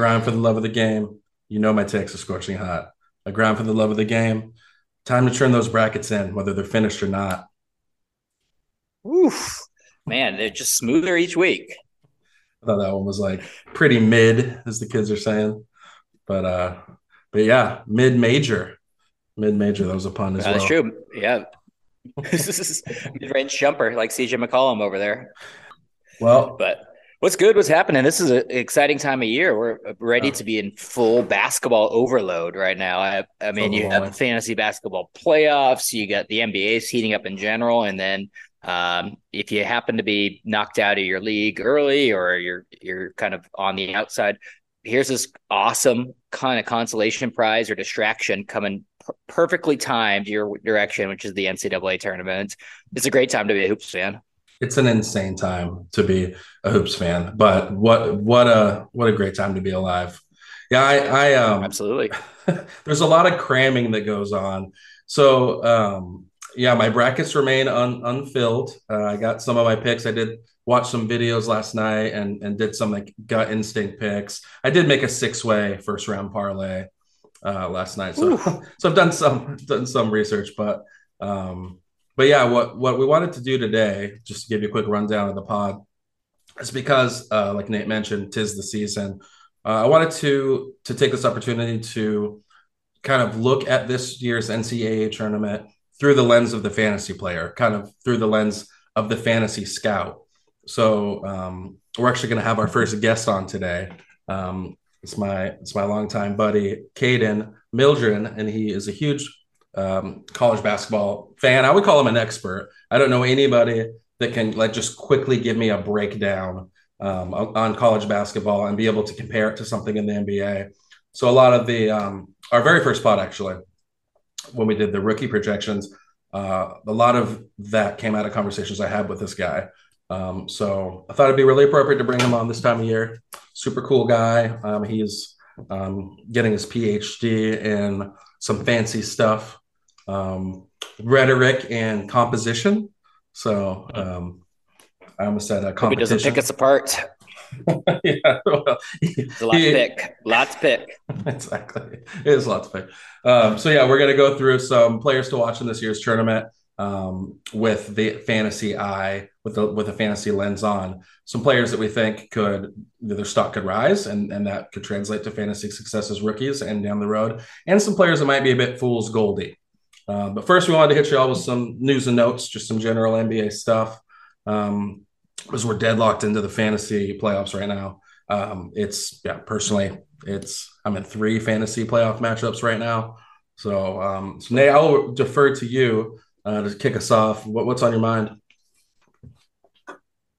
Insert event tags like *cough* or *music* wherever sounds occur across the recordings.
grind for the love of the game. You know my takes are scorching hot. I grind for the love of the game. Time to turn those brackets in, whether they're finished or not. Oof, man, they're just smoother each week. I thought that one was like pretty mid, as the kids are saying. But uh, but yeah, mid major, mid major. That was a pun as That's well. true. Yeah, *laughs* This is mid range jumper like CJ McCollum over there. Well, but what's good? What's happening? This is an exciting time of year. We're ready to be in full basketball overload right now. I, I mean, you have the fantasy basketball playoffs. You got the NBA's heating up in general, and then um, if you happen to be knocked out of your league early or you're you're kind of on the outside, here's this awesome kind of consolation prize or distraction coming p- perfectly timed your direction, which is the NCAA tournament. It's a great time to be a hoops fan. It's an insane time to be a hoops fan, but what what a what a great time to be alive. Yeah, I, I um, absolutely. *laughs* there's a lot of cramming that goes on. So um, yeah, my brackets remain un, unfilled. Uh, I got some of my picks. I did watch some videos last night and and did some like gut instinct picks. I did make a six way first round parlay uh, last night, so *laughs* so I've done some done some research, but um, but yeah, what what we wanted to do today, just to give you a quick rundown of the pod, is because uh, like Nate mentioned, tis the season. Uh, I wanted to to take this opportunity to kind of look at this year's NCAA tournament through the lens of the fantasy player, kind of through the lens of the fantasy scout. So um, we're actually going to have our first guest on today. Um, it's my it's my longtime buddy Kaden Milliren, and he is a huge um, college basketball fan. I would call him an expert. I don't know anybody that can like just quickly give me a breakdown um, on college basketball and be able to compare it to something in the NBA. So a lot of the um, our very first pod actually when we did the rookie projections, uh, a lot of that came out of conversations I had with this guy. Um, so I thought it'd be really appropriate to bring him on this time of year. Super cool guy. Um, he's um, getting his PhD in some fancy stuff, um, rhetoric and composition. So um, I almost said a competition. He doesn't pick us apart. *laughs* yeah, well, it's a lot to pick. Lots to pick. *laughs* exactly, it is a lot to pick. Um, so yeah, we're gonna go through some players to watch in this year's tournament um, with the fantasy eye, with the with a fantasy lens on. Some players that we think could their stock could rise, and and that could translate to fantasy success as rookies and down the road, and some players that might be a bit fool's goldy. Uh, but first, we wanted to hit you all with some news and notes, just some general NBA stuff. Um, because we're deadlocked into the fantasy playoffs right now. Um, it's yeah, personally, it's I'm in three fantasy playoff matchups right now. So, um, so Nate, I'll defer to you uh, to kick us off. What, what's on your mind?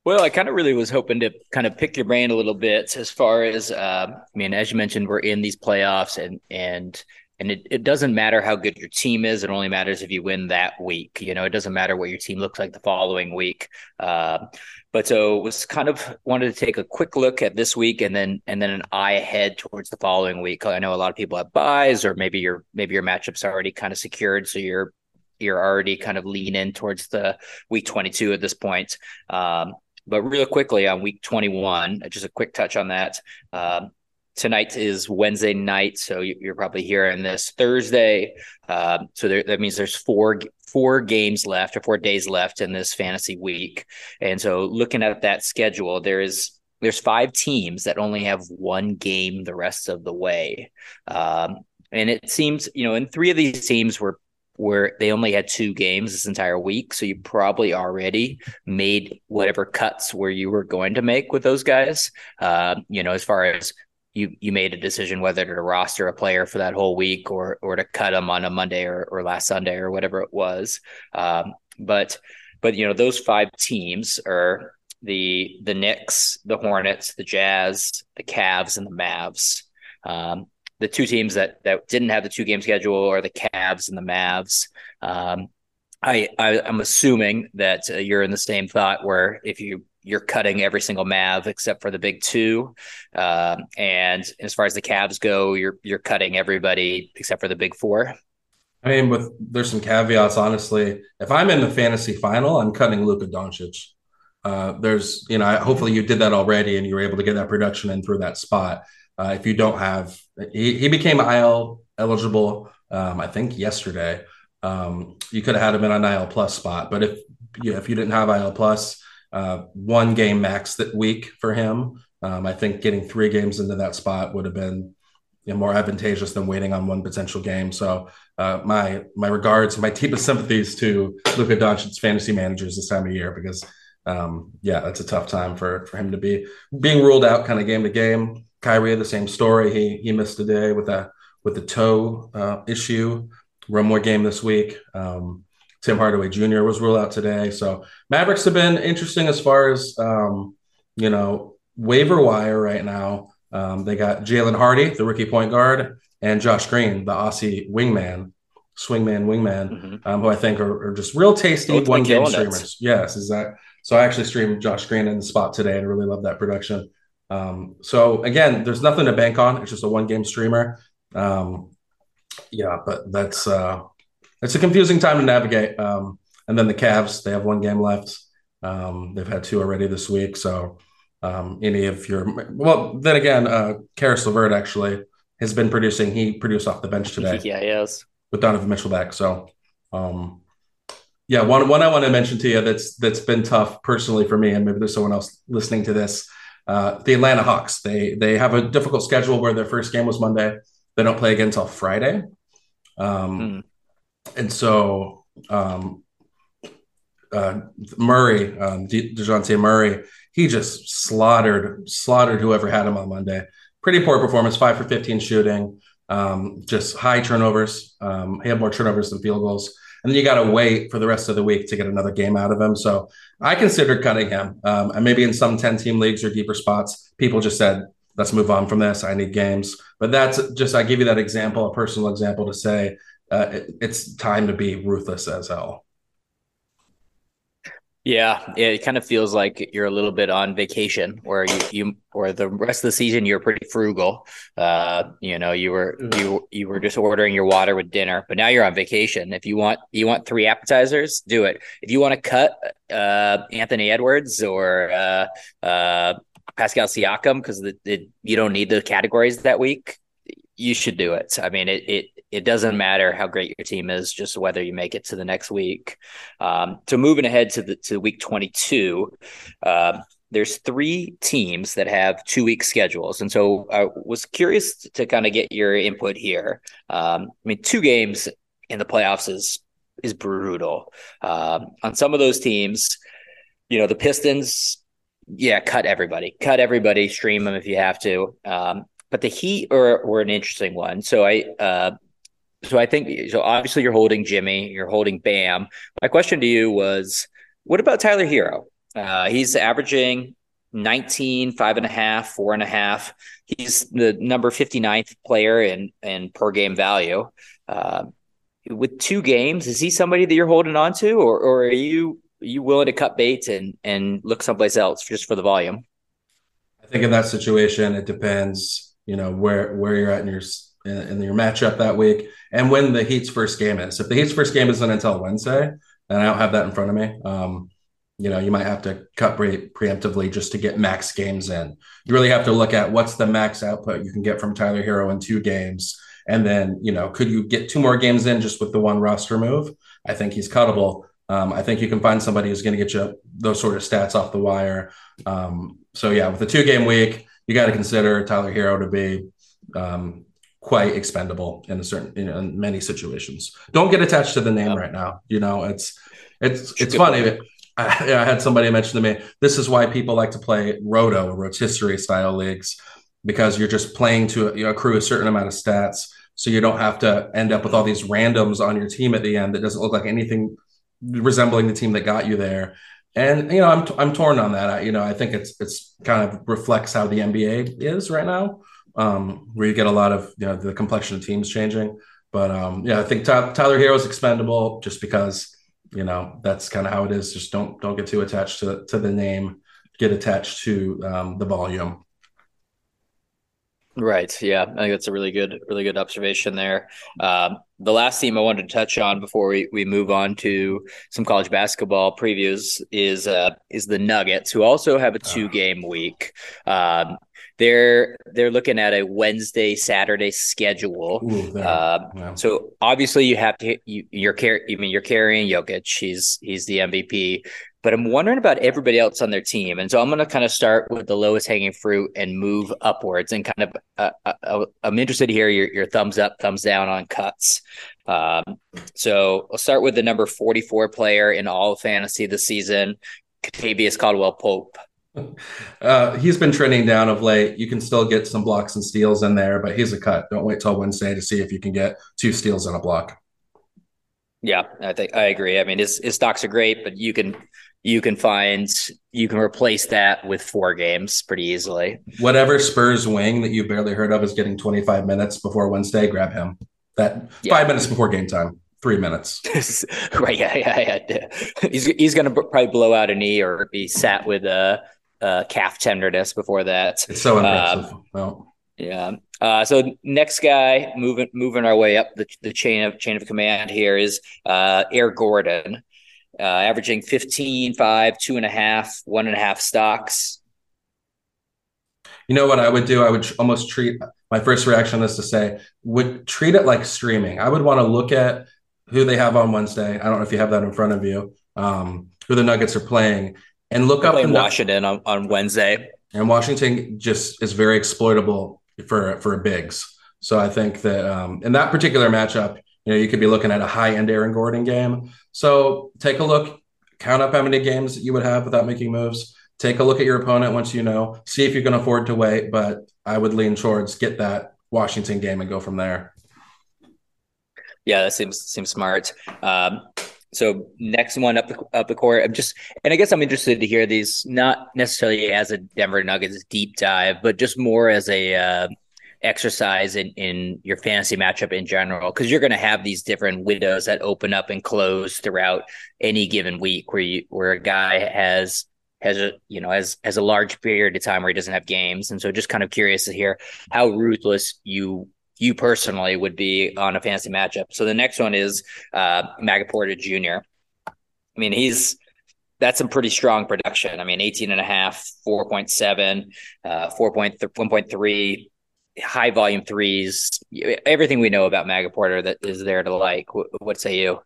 Well, I kind of really was hoping to kind of pick your brain a little bit as far as, uh, I mean, as you mentioned, we're in these playoffs and, and, and it, it doesn't matter how good your team is. It only matters if you win that week. You know, it doesn't matter what your team looks like the following week. Uh, but so was kind of wanted to take a quick look at this week and then and then an eye ahead towards the following week. I know a lot of people have buys or maybe your maybe your matchups already kind of secured, so you're you're already kind of lean in towards the week 22 at this point. Um, but real quickly on week 21, just a quick touch on that. Um, tonight is Wednesday night, so you're probably hearing this Thursday. Uh, so there, that means there's four four games left or four days left in this fantasy week. And so looking at that schedule, there is there's five teams that only have one game the rest of the way. Um, and it seems, you know, in three of these teams were where they only had two games this entire week. So you probably already made whatever cuts where you were going to make with those guys. Uh, you know, as far as you you made a decision whether to roster a player for that whole week or or to cut them on a Monday or, or last Sunday or whatever it was. Um, but but you know those five teams are the the Knicks, the Hornets, the Jazz, the Cavs, and the Mavs. Um, the two teams that that didn't have the two game schedule are the Cavs and the Mavs. Um, I, I am assuming that uh, you're in the same thought where if you you're cutting every single Mav except for the big two. Um, and as far as the Cavs go, you're you're cutting everybody except for the big four. I mean, with there's some caveats. Honestly, if I'm in the fantasy final, I'm cutting Luka Doncic. Uh, there's, you know, hopefully you did that already and you were able to get that production in through that spot. Uh, if you don't have, he, he became IL eligible, um, I think yesterday. Um, you could have had him in an IL plus spot, but if if you didn't have IL plus, uh, one game max that week for him. Um, I think getting three games into that spot would have been you know, more advantageous than waiting on one potential game. So uh, my my regards, my *laughs* deepest sympathies to Luka Doncic's fantasy managers this time of year because um, yeah, it's a tough time for for him to be being ruled out kind of game to game. Kyrie, the same story. He he missed a day with a with the toe uh, issue. One more game this week. Um, Tim Hardaway Jr. was ruled out today. So Mavericks have been interesting as far as um, you know waiver wire right now. Um, they got Jaden Hardy, the rookie point guard, and Josh Green, the Aussie wingman, swingman, wingman, mm-hmm. um, who I think are, are just real tasty Both one game streamers. Yes, is that so? I actually streamed Josh Green in the spot today and really love that production. Um, so again, there's nothing to bank on. It's just a one game streamer. Um, yeah, but that's uh, it's a confusing time to navigate. Um, and then the Cavs, they have one game left. Um, they've had two already this week, so um, any of your well, then again, uh, Caris LeVert actually has been producing. He produced off the bench today. Yeah, yes, with Donovan Mitchell back. So, um, yeah, one one I want to mention to you that's that's been tough personally for me, and maybe there's someone else listening to this. Uh, the Atlanta Hawks. They they have a difficult schedule where their first game was Monday. They don't play again until Friday, um, mm. And so um, uh, Murray, um, De- Dejounte Murray he just slaughtered slaughtered whoever had him on Monday. Pretty poor performance, five for 15 shooting, um, just high turnovers. Um, he had more turnovers than field goals. And then you got to wait for the rest of the week to get another game out of him. So I considered cutting him. Um, and maybe in some 10 team leagues or deeper spots, people just said, let's move on from this. I need games. But that's just, I give you that example, a personal example to say uh, it, it's time to be ruthless as hell. Yeah, it kind of feels like you're a little bit on vacation, where you, you or the rest of the season you're pretty frugal. Uh, you know, you were mm. you you were just ordering your water with dinner, but now you're on vacation. If you want you want three appetizers, do it. If you want to cut uh, Anthony Edwards or uh, uh, Pascal Siakam because you don't need the categories that week, you should do it. I mean, it it it doesn't matter how great your team is, just whether you make it to the next week. Um, so moving ahead to the to week 22, uh, there's three teams that have two week schedules, and so I was curious to kind of get your input here. Um, I mean, two games in the playoffs is is brutal um, on some of those teams. You know, the Pistons yeah, cut everybody, cut everybody, stream them if you have to. Um, but the Heat are were an interesting one. So I uh, so I think so. Obviously, you're holding Jimmy, you're holding Bam. My question to you was, what about Tyler Herro? Uh, he's averaging 19, five and a half, four and a half. He's the number 59th player in in per game value. Uh, with two games, is he somebody that you're holding on to, or or are you are you willing to cut bait and and look someplace else just for the volume? I think in that situation, it depends. You know where where you're at in your in, your matchup that week and when the Heat's first game is. If the Heat's first game isn't until Wednesday, and I don't have that in front of me, um, you know, you might have to cut pre- preemptively just to get max games in. You really have to look at what's the max output you can get from Tyler Herro in two games. And then, you know, could you get two more games in just with the one roster move? I think he's cuttable. Um, I think you can find somebody who's going to get you those sort of stats off the wire. Um, so yeah, with a two game week, you got to consider Tyler Herro to be um, quite expendable in a certain you know, in many situations. Don't get attached to the name yeah. right now. You know, it's it's it's funny. I, I, had somebody mention to me, this is why people like to play roto rotisserie style leagues because you're just playing to you know, accrue a certain amount of stats, so you don't have to end up with all these randoms on your team at the end that doesn't look like anything resembling the team that got you there. And you know, I'm I'm torn on that. I, you know, I think it's it's kind of reflects how the NBA is right now um, where you get a lot of you know the complexion of teams changing. But um, yeah, I think Tyler Herro is expendable just because you know that's kind of how it is. Just don't don't get too attached to to the name. Get attached to um, the volume. Right. Yeah, I think that's a really good, really good observation there. Um, the last team I wanted to touch on before we, we move on to some college basketball previews is uh, is the Nuggets, who also have a ah. two game week. Um, they're they're looking at a Wednesday Saturday schedule. Ooh, uh, yeah. So obviously you have to you, you're car- I mean you're carrying Jokic. He's he's the MVP. But I'm wondering about everybody else on their team, and so I'm going to kind of start with the lowest hanging fruit and move upwards. And kind of, uh, uh, uh I'm interested to hear your your thumbs up, thumbs down on cuts. Um, so I'll start with the number 44 player in all of fantasy this season, Kentavious Caldwell Pope. *laughs* Uh, he's been trending down of late. You can still get some blocks and steals in there, but he's a cut. Don't wait till Wednesday to see if you can get two steals and a block. Yeah, I think I agree. I mean, his his stocks are great, but you can you can find you can replace that with four games pretty easily. Whatever Spurs wing that you barely heard of is getting 25 minutes before Wednesday. Grab him. That yeah. five minutes before game time. Three minutes. *laughs* right. Yeah, yeah, yeah. He's he's gonna probably blow out a knee or be sat with a, a calf tenderness before that. It's so impressive. Um, well. Yeah. Uh, so next guy moving moving our way up the, the chain of chain of command here is uh, Aaron Gordon uh, averaging 15, five, two and a half, one and a half stocks. You know what I would do? I would almost treat my first reaction is to say, would treat it like streaming. I would want to look at who they have on Wednesday. I don't know if you have that in front of you, um, who the Nuggets are playing, and look They're up in Washington on, on Wednesday. And Washington just is very exploitable for for bigs. So I think that um, in that particular matchup, you know, you could be looking at a high end Aaron Gordon game. So take a look, count up how many games you would have without making moves. Take a look at your opponent once you know, see if you can afford to wait. But I would lean towards get that Washington game and go from there. Yeah, that seems seems smart. Um, so next one up the up the court, I'm just, and I guess I'm interested to hear these, not necessarily as a Denver Nuggets deep dive, but just more as a uh, exercise in, in your fantasy matchup in general because you're going to have these different windows that open up and close throughout any given week where you where a guy has has a you know has has a large period of time where he doesn't have games and so just kind of curious to hear how ruthless you you personally would be on a fantasy matchup so the next one is uh Michael Porter Jr. I mean he's that's some pretty strong production. I mean, 18 and a half, 4.7, uh, 4.1.3 high volume threes, everything we know about Michael Porter that is there to like. What say you?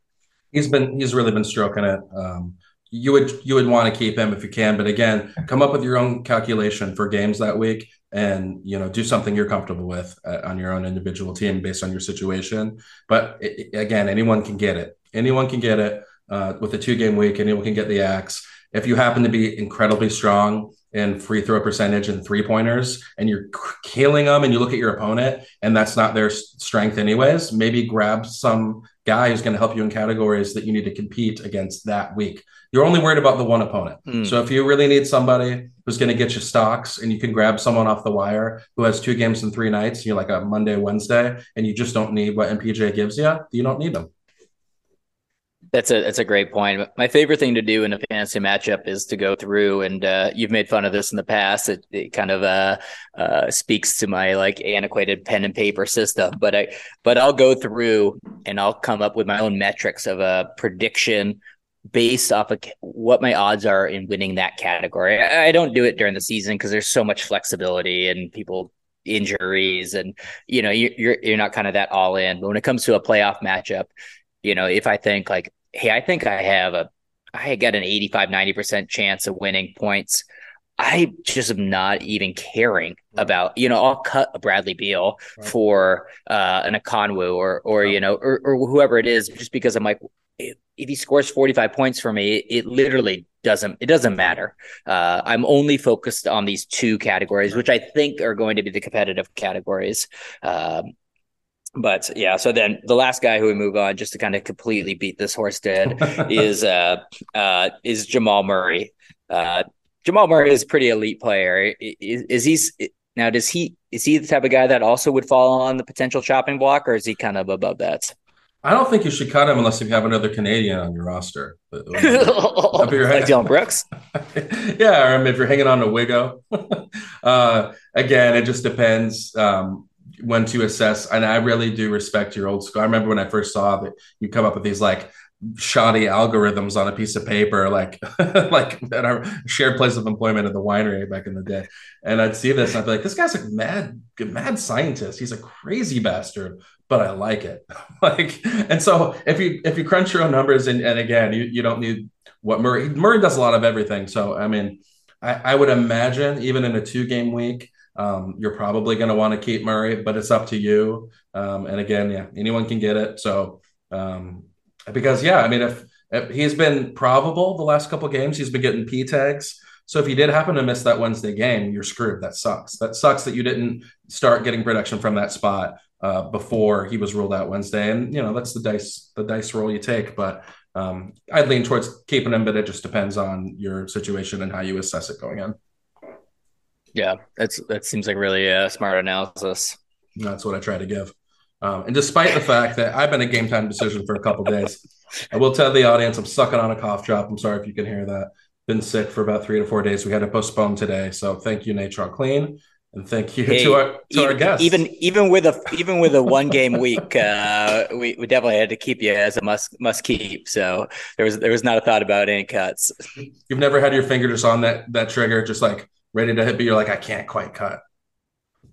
He's been he's really been stroking it. Um, you would you would want to keep him if you can, but again, come up with your own calculation for games that week, and you know do something you're comfortable with uh, on your own individual team based on your situation. But it, again, anyone can get it. Anyone can get it uh, with a two game week. Anyone can get the axe. If you happen to be incredibly strong in free throw percentage and three pointers and you're killing them and you look at your opponent and that's not their strength anyways maybe grab some guy who's going to help you in categories that you need to compete against that week. You're only worried about the one opponent. Mm. so if you really need somebody who's going to get you stocks and you can grab someone off the wire who has two games in three nights you're like a monday wednesday and you just don't need what mpj gives you you don't need them that's a that's a great point. My favorite thing to do in a fantasy matchup is to go through, and uh, you've made fun of this in the past. It, it kind of uh, uh, speaks to my like antiquated pen and paper system, but I but I'll go through and I'll come up with my own metrics of a prediction based off of what my odds are in winning that category. I, I don't do it during the season because there's so much flexibility and people injuries and you know you, you're you're not kind of that all in. But when it comes to a playoff matchup, you know if I think like hey, I think I have a, I got an 85, 90% chance of winning points. I just am not even caring about, you know, I'll cut a Bradley Beal right. for uh, an Okongwu or, or, you know, or, or whoever it is, just because I'm like, if, if he scores 45 points for me, it literally doesn't, it doesn't matter. Uh, I'm only focused on these two categories, which I think are going to be the competitive categories. Um, but yeah, so then the last guy who we move on, just to kind of completely beat this horse dead, *laughs* is uh uh is Jamal Murray. Uh, Jamal Murray is a pretty elite player. Is, is he now? Does he is he the type of guy that also would fall on the potential chopping block, or is he kind of above that? I don't think you should cut him unless you have another Canadian on your roster. *laughs* like Dillon Brooks. *laughs* yeah, or if you're hanging on to Wigo. uh, again, it just depends. Um, when to assess. And I really do respect your old school. I remember when I first saw that you come up with these like shoddy algorithms on a piece of paper, like *laughs* like at our shared place of employment at the winery back in the day. And I'd see this and I'd be like, this guy's a mad, mad scientist. He's a crazy bastard, but I like it. *laughs* like, and so if you if you crunch your own numbers and, and again, you, you don't need what Murray Murray does a lot of everything. So I mean, I, I would imagine even in a two game week, um, you're probably going to want to keep Murray, but it's up to you. Um, and again, yeah, anyone can get it. So um, because yeah, I mean, if, if he's been probable the last couple games, he's been getting P tags. So if you did happen to miss that Wednesday game, you're screwed. That sucks. That sucks that you didn't start getting production from that spot uh, before he was ruled out Wednesday. And you know that's the dice the dice roll you take. But um, I'd lean towards keeping him, but it just depends on your situation and how you assess it going in. Yeah, that's that seems like really a smart analysis. That's what I try to give. Um, and despite the fact that I've been a game time decision for a couple days, I will tell the audience I'm sucking on a cough drop. I'm sorry if you can hear that. Been sick for about three to four days. We had to postpone today. So thank you, Natron Clean. And thank you hey, to our to even, our guests. Even even with a even with a one game week, uh, we, we definitely had to keep you as a must must keep. So there was there was not a thought about any cuts. You've never had your finger just on that that trigger, just like ready to hit, but you're like, I can't quite cut.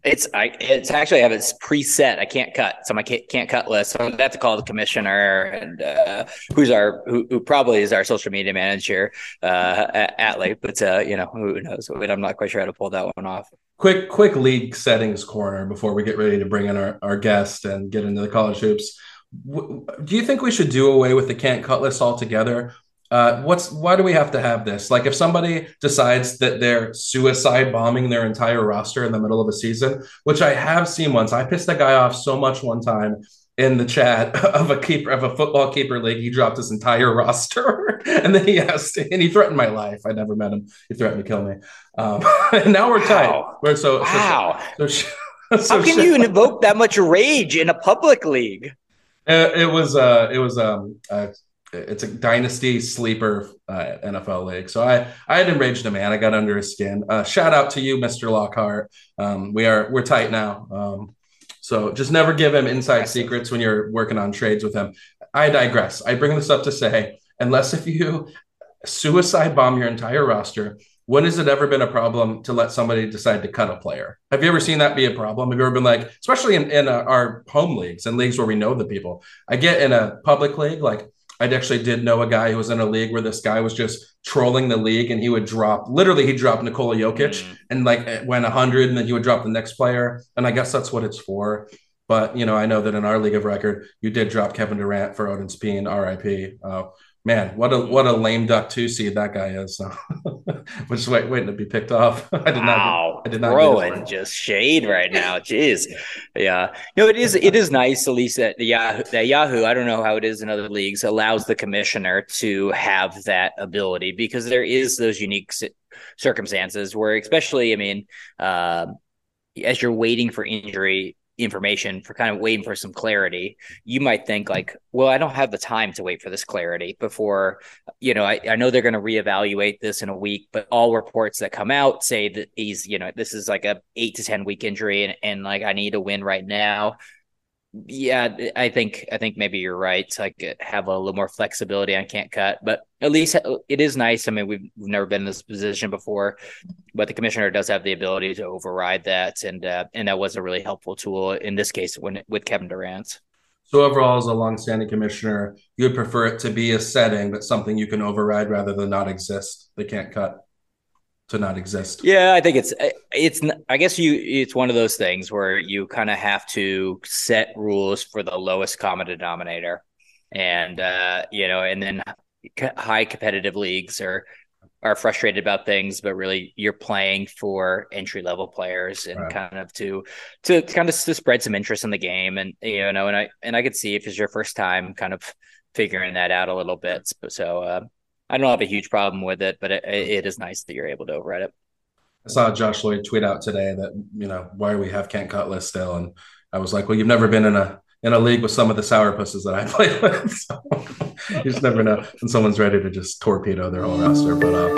It's I it's actually I have it preset. I can't cut, so my can't, can't cut list. So I have to call the commissioner and uh, who's our who, who, probably is our social media manager, uh, Atley. But uh, you know who knows? I'm not quite sure how to pull that one off. Quick quick league settings corner before we get ready to bring in our, our guest and get into the college hoops. Do you think we should do away with the can't cut list altogether, uh, what's why do we have to have this? Like, if somebody decides that they're suicide bombing their entire roster in the middle of a season, which I have seen once, I pissed a guy off so much one time in the chat *laughs* of a keeper of a football keeper league. He dropped his entire *laughs* roster, and then he asked, and he threatened my life. I never met him. He threatened to kill me. Um, *laughs* and now we're wow. tight. We're so wow. So, so, so, How can you invoke that much rage in a public league? It, it was uh, it was um, uh, it's a dynasty sleeper uh, NFL league. So I I had enraged a man. I got under his skin. Uh, shout out to you, Mr. Lockhart. Um, we are we're tight now. Um, so just never give him inside secrets when you're working on trades with him. I digress. I bring this up to say, unless if you suicide bomb your entire roster, when has it ever been a problem to let somebody decide to cut a player? Have you ever seen that be a problem? Have you ever been like, especially in, in uh, our home leagues and leagues where we know the people? I get in a public league, like I actually did know a guy who was in a league where this guy was just trolling the league and he would drop literally he dropped Nikola Jokic mm. and like went 100 and then he would drop the next player and I guess that's what it's for. But you know, I know that in our league of record, you did drop Kevin Durant for Odin Speen, RIP. Uh, man, what a what a lame duck two seed that guy is. So, *laughs* just wait, waiting to be picked off. I did wow. not. I did not. Throwing just shade right now. Jeez. Yeah. No, it is. It is nice at least that the Yahoo. That Yahoo. I don't know how it is in other leagues. Allows the commissioner to have that ability because there is those unique circumstances where, especially, I mean. Uh, as you're waiting for injury information for kind of waiting for some clarity. You might think like well i don't have the time to wait for this clarity before you know i, I know they're going to reevaluate this in a week but all reports that come out say that he's you know this is like a eight to ten week injury and, and like i need a win right now yeah, I think I think maybe you're right. To like have a little more flexibility on can't cut, but at least it is nice. I mean, we've, we've never been in this position before, but the commissioner does have the ability to override that, and uh, and that was a really helpful tool in this case when with Kevin Durant. So overall, as a longstanding commissioner, you would prefer it to be a setting, but something you can override rather than not exist. They can't cut to not exist. Yeah, I think it's it's I guess you it's one of those things where you kind of have to set rules for the lowest common denominator. And uh, you know, and then high competitive leagues are are frustrated about things, but really you're playing for entry level players and right. kind of to to kind of to spread some interest in the game. And you know, and I and I could see if it's your first time kind of figuring that out a little bit. So uh, I don't have a huge problem with it, but it, it is nice that you're able to override it. I saw Josh Lloyd tweet out today that you know why do we have can't cut list still, and I was like, well, you've never been in a in a league with some of the sourpusses that I *laughs* played with. So you just never know when someone's ready to just torpedo their whole roster. But uh,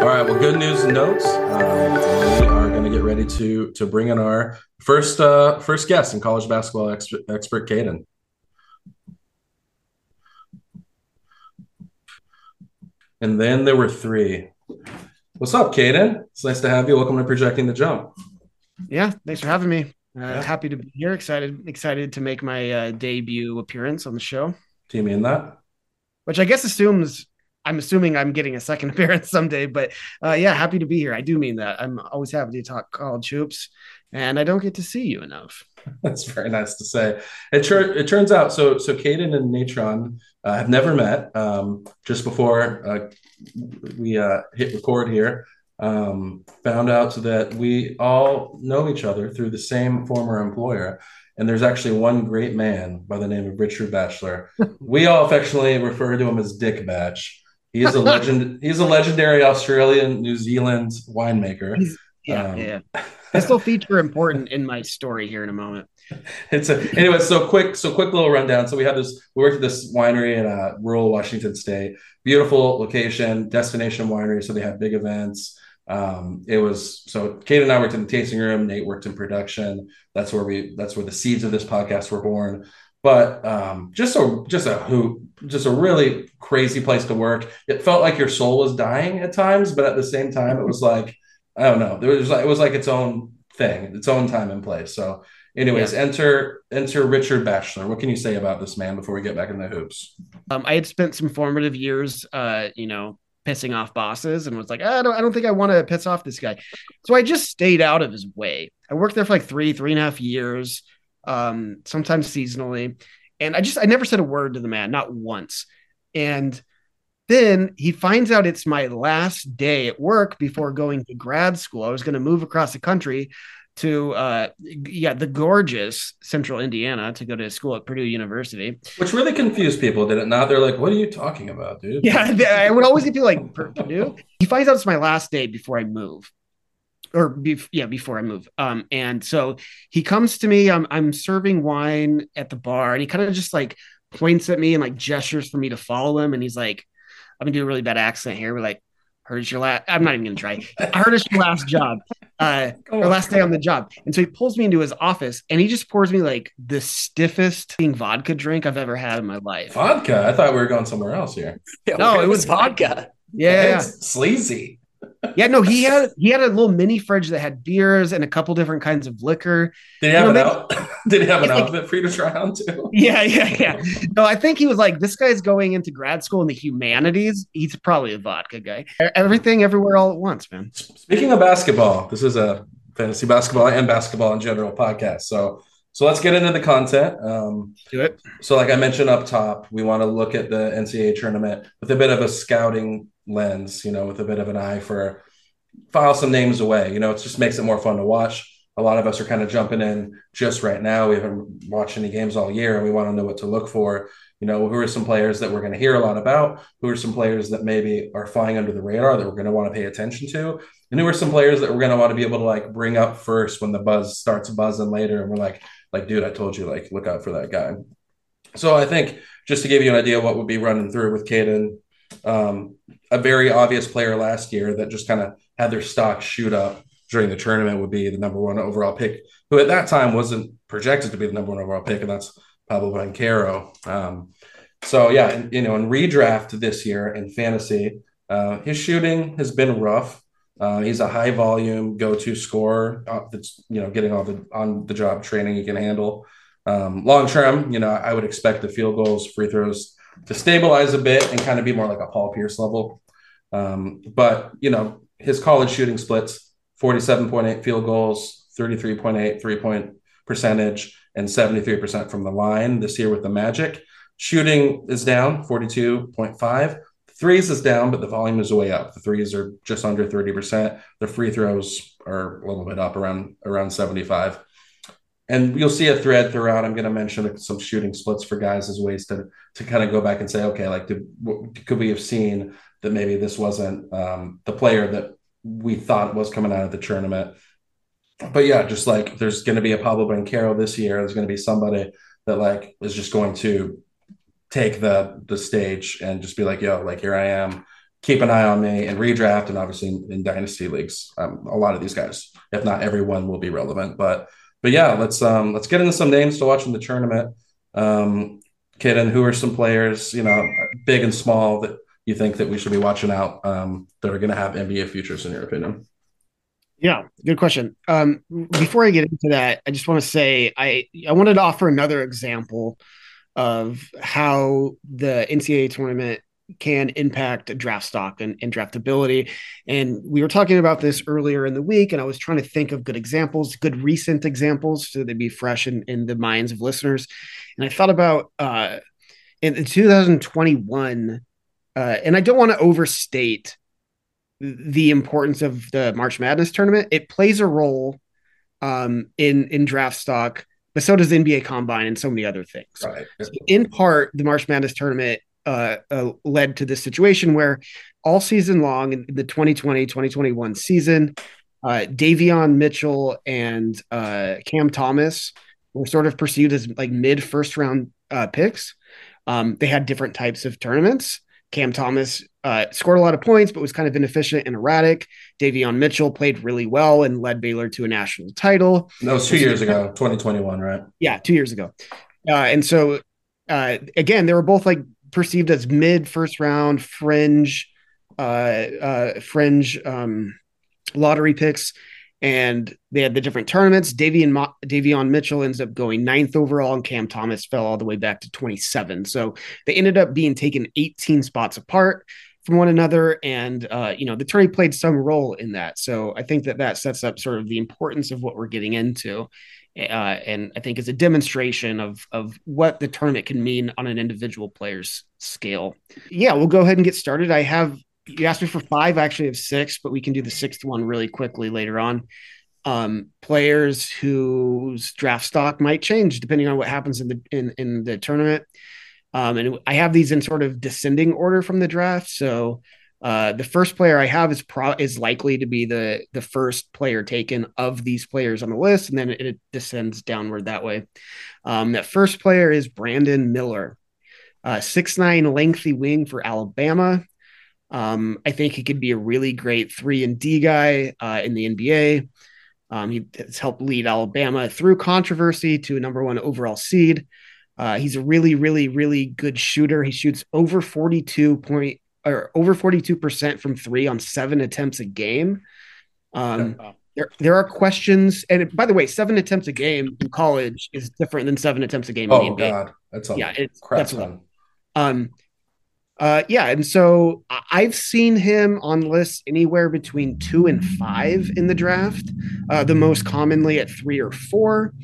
all right, well, good news and notes. Um, we are going to get ready to to bring in our first uh, first guest in college basketball expert, expert Kaden. And then there were three. What's up, Kaden? It's nice to have you. Welcome to Projecting the Jump. Yeah, thanks for having me. Uh, yeah. Happy to be here. Excited, excited to make my uh, debut appearance on the show. Do you mean that? Which I guess assumes I'm assuming I'm getting a second *laughs* appearance someday. But uh, yeah, happy to be here. I do mean that. I'm always happy to talk college hoops, and I don't get to see you enough. *laughs* That's very nice to say. It, it turns out so so Kaden and Natron uh, have never met. Um, just before uh, we uh, hit record here, um, found out that we all know each other through the same former employer. And there's actually one great man by the name of Richard Batchelor. *laughs* we all affectionately refer to him as Dick Batch. He is a legend. *laughs* he's a legendary Australian New Zealand winemaker. He's, yeah, um, yeah. *laughs* This will feature important in my story here in a moment. It's a anyway. So quick, so quick little rundown. So we have this. We worked at this winery in uh, rural Washington State. Beautiful location, destination winery. So they have big events. Um, it was so Kate and I worked in the tasting room. Nate worked in production. That's where we. That's where the seeds of this podcast were born but um, just a just a hoot, just a really crazy place to work. It felt like your soul was dying at times, but at the same time, it was like I don't know. There was like it was like its own thing, its own time and place. So, anyways, yeah. enter enter Richard Bachelor. What can you say about this man before we get back in the hoops? Um, I had spent some formative years, uh, you know, pissing off bosses, and was like, I don't, I don't think I want to piss off this guy. So I just stayed out of his way. I worked there for like three, three and a half years um, sometimes seasonally. And I just I never said a word to the man, not once. And then he finds out it's my last day at work before going to grad school. I was going to move across the country to uh yeah the gorgeous central indiana to go to school at purdue university which really confused people did it not they're like what are you talking about dude yeah i would always feel like purdue he finds out it's my last day before i move or yeah, before I move. Um, and so he comes to me. I'm I'm serving wine at the bar, and he kind of just like points at me and like gestures for me to follow him. And he's like, "I'm gonna do a really bad accent here." We're like, "Heard it's your last." I'm not even gonna try. I heard it's your last job, *laughs* uh, or last day on the job. And so he pulls me into his office, and he just pours me like the stiffest vodka drink I've ever had in my life. Vodka? I thought we were going somewhere else here. Yeah, *laughs* no, it was vodka. Yeah, it's sleazy yeah, no, he had he had a little mini fridge that had beers and a couple different kinds of liquor. Did he have you know, an out? *laughs* Did he have an *laughs* outfit for you to try on too? Yeah, yeah, yeah. No, I think he was like, this guy's going into grad school in the humanities. He's probably a vodka guy. Everything, everywhere, all at once, man. Speaking of basketball, this is a fantasy basketball and basketball in general podcast. So so let's get into the content. Um, Do it. So, like I mentioned up top, we want to look at the NCAA tournament with a bit of a scouting lens, you know, with a bit of an eye for file some names away. You know, it just makes it more fun to watch. A lot of us are kind of jumping in just right now. We haven't watched any games all year, and we want to know what to look for. You know, who are some players that we're going to hear a lot about? Who are some players that maybe are flying under the radar that we're going to want to pay attention to? And who are some players that we're going to want to be able to like bring up first when the buzz starts buzzing later, and we're like, like, dude, I told you, like, look out for that guy. So I think just to give you an idea what would be running through with Kaden, um, a very obvious player last year that just kind of had their stock shoot up during the tournament would be the number one overall pick, who at that time wasn't projected to be the number one overall pick, and that's Paolo Banchero. Um, so yeah, you know, in redraft this year in fantasy, uh, his shooting has been rough. Uh, he's a high volume go to scorer uh, that's you know getting all the on the job training he can handle. Um, long term, you know, I would expect the field goals, free throws to stabilize a bit and kind of be more like a Paul Pierce level. Um, but you know, his college shooting splits 47.8 field goals, 33.8 three point percentage, and 73% from the line this year with the Magic. Shooting is down 42.5. Threes is down, but the volume is way up. The threes are just under 30%. The free throws are a little bit up around around 75. And you'll see a thread throughout. I'm going to mention some shooting splits for guys as ways to to kind of go back and say, okay, like did, could we have seen that maybe this wasn't um, the player that we thought was coming out of the tournament. But yeah, just like there's going to be a Paolo Banchero this year, there's going to be somebody that like is just going to take the the stage and just be like, yo, like here I am, keep an eye on me and redraft and obviously in, in dynasty leagues. Um, a lot of these guys, if not everyone, will be relevant. But but yeah, let's um let's get into some names to watch in the tournament. Um, Kaden, who are some players, you know, big and small that you think that we should be watching out um, that are going to have NBA futures in your opinion? Yeah, good question. Um, before I get into that, I just want to say I I wanted to offer another example of how the NCAA tournament can impact draft stock and, and draftability. And we were talking about this earlier in the week, and I was trying to think of good examples, good recent examples, so they'd be fresh in, in the minds of listeners. And I thought about uh, in, in 2021, uh, and I don't want to overstate the importance of the March Madness tournament. It plays a role um, in in draft stock, but so does the NBA Combine and so many other things. Right. So in part, the March Madness tournament uh, uh, led to this situation where all season long in the 2020-2021 season, uh, Davion Mitchell and uh, Cam Thomas were sort of perceived as like mid first round uh, picks. Um, they had different types of tournaments. Cam Thomas uh, scored a lot of points, but was kind of inefficient and erratic. Davion Mitchell played really well and led Baylor to a national title. That was two years ago, 2021, right? Yeah, two years ago. Uh, and so, uh, again, they were both like perceived as mid first round fringe, uh, uh, fringe um, lottery picks and they had the different tournaments. Davion, Mo- Davion Mitchell ends up going ninth overall, and Cam Thomas fell all the way back to 27. So they ended up being taken 18 spots apart from one another. And, uh, you know, the tourney played some role in that. So I think that that sets up sort of the importance of what we're getting into. Uh, and I think is a demonstration of of what the tournament can mean on an individual player's scale. Yeah, we'll go ahead and get started. I have you asked me for five. I actually have six, but we can do the sixth one really quickly later on. Um, players whose draft stock might change depending on what happens in the in in the tournament. Um, and I have these in sort of descending order from the draft. So uh, the first player I have is pro is likely to be the the first player taken of these players on the list, and then it, it descends downward that way. Um, that first player is Brandon Miller, uh, six nine lengthy wing for Alabama. Um, I think he could be a really great three and D guy uh, in the NBA. Um, he has helped lead Alabama through controversy to a number one overall seed. Uh, he's a really, really, really good shooter. He shoots over 42 point or over 42% from three on seven attempts a game. Um, there, there are questions. And by the way, seven attempts a game in college is different than seven attempts a game oh, in the NBA. God. That's a yeah, it's, that's a Um, uh, yeah, and so I've seen him on lists anywhere between two and five in the draft, uh, the most commonly at three or four.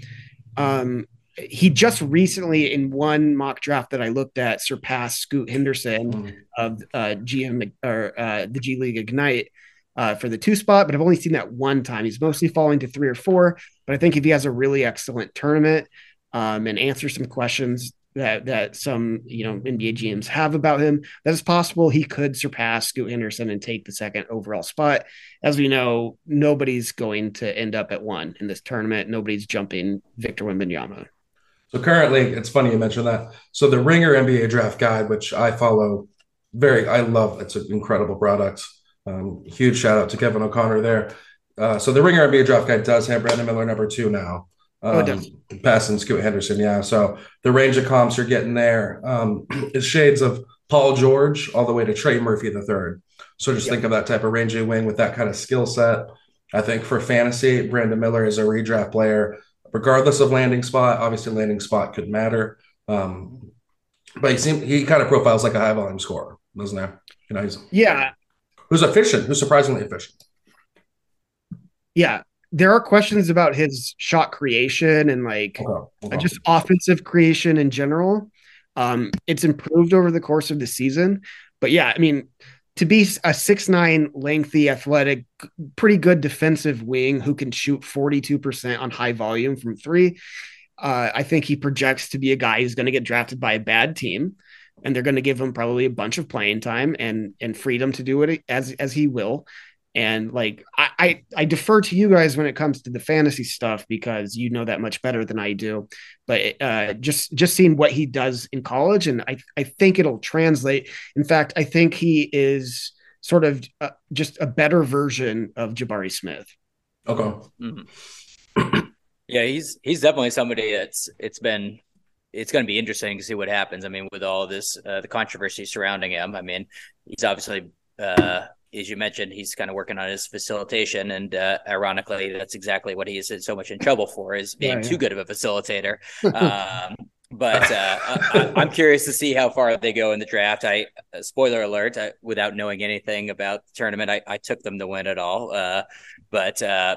Um, he just recently, in one mock draft that I looked at, surpassed Scoot Henderson mm. of uh, GM or uh, the G League Ignite uh, for the two spot, but I've only seen that one time. He's mostly falling to three or four, but I think if he has a really excellent tournament um, and answers some questions that that some you know NBA GMs have about him. That is possible he could surpass Scoot Henderson and take the second overall spot. As we know, nobody's going to end up at one in this tournament. Nobody's jumping Victor Wembanyama. So currently, it's funny you mentioned that. So the Ringer NBA Draft Guide, which I follow, very I love. It's an incredible product. Um, huge shout out to Kevin O'Connor there. Uh, so the Ringer NBA Draft Guide does have Brandon Miller number two now. Oh, um, oh, passing Scoot Henderson, yeah. So the range of comps you're getting there um, *clears throat* is shades of Paul George all the way to Trey Murphy the third. So just yep. think of that type of range of wing with that kind of skill set. I think for fantasy, Brandon Miller is a redraft player, regardless of landing spot. Obviously, landing spot could matter, um, but he seemed he kind of profiles like a high volume scorer, doesn't he? You know, he's yeah, who's efficient, who's surprisingly efficient. Yeah, there are questions about his shot creation and like okay, okay. just offensive creation in general. Um, it's improved over the course of the season, but yeah, I mean, to be a six nine lengthy, athletic, pretty good defensive wing who can shoot forty two percent on high volume from three, uh, I think he projects to be a guy who's going to get drafted by a bad team, and they're going to give him probably a bunch of playing time and and freedom to do it as as he will and like I, I, I defer to you guys when it comes to the fantasy stuff because you know that much better than I do. But uh, just just seeing what he does in college, and I I think it'll translate. In fact, I think he is sort of uh, just a better version of Jabari Smith. Okay. Mm-hmm. *clears throat* yeah, he's he's definitely somebody that's it's been it's going to be interesting to see what happens. I mean, with all this uh, the controversy surrounding him, I mean, he's obviously uh, as you mentioned, he's kind of working on his facilitation, and uh, ironically, that's exactly what he's is so much in trouble for is being yeah, yeah. too good of a facilitator. *laughs* um, but uh, I, am curious to see how far they go in the draft. I uh, spoiler alert, I, without knowing anything about the tournament, I, I took them to win it all. Uh, but uh,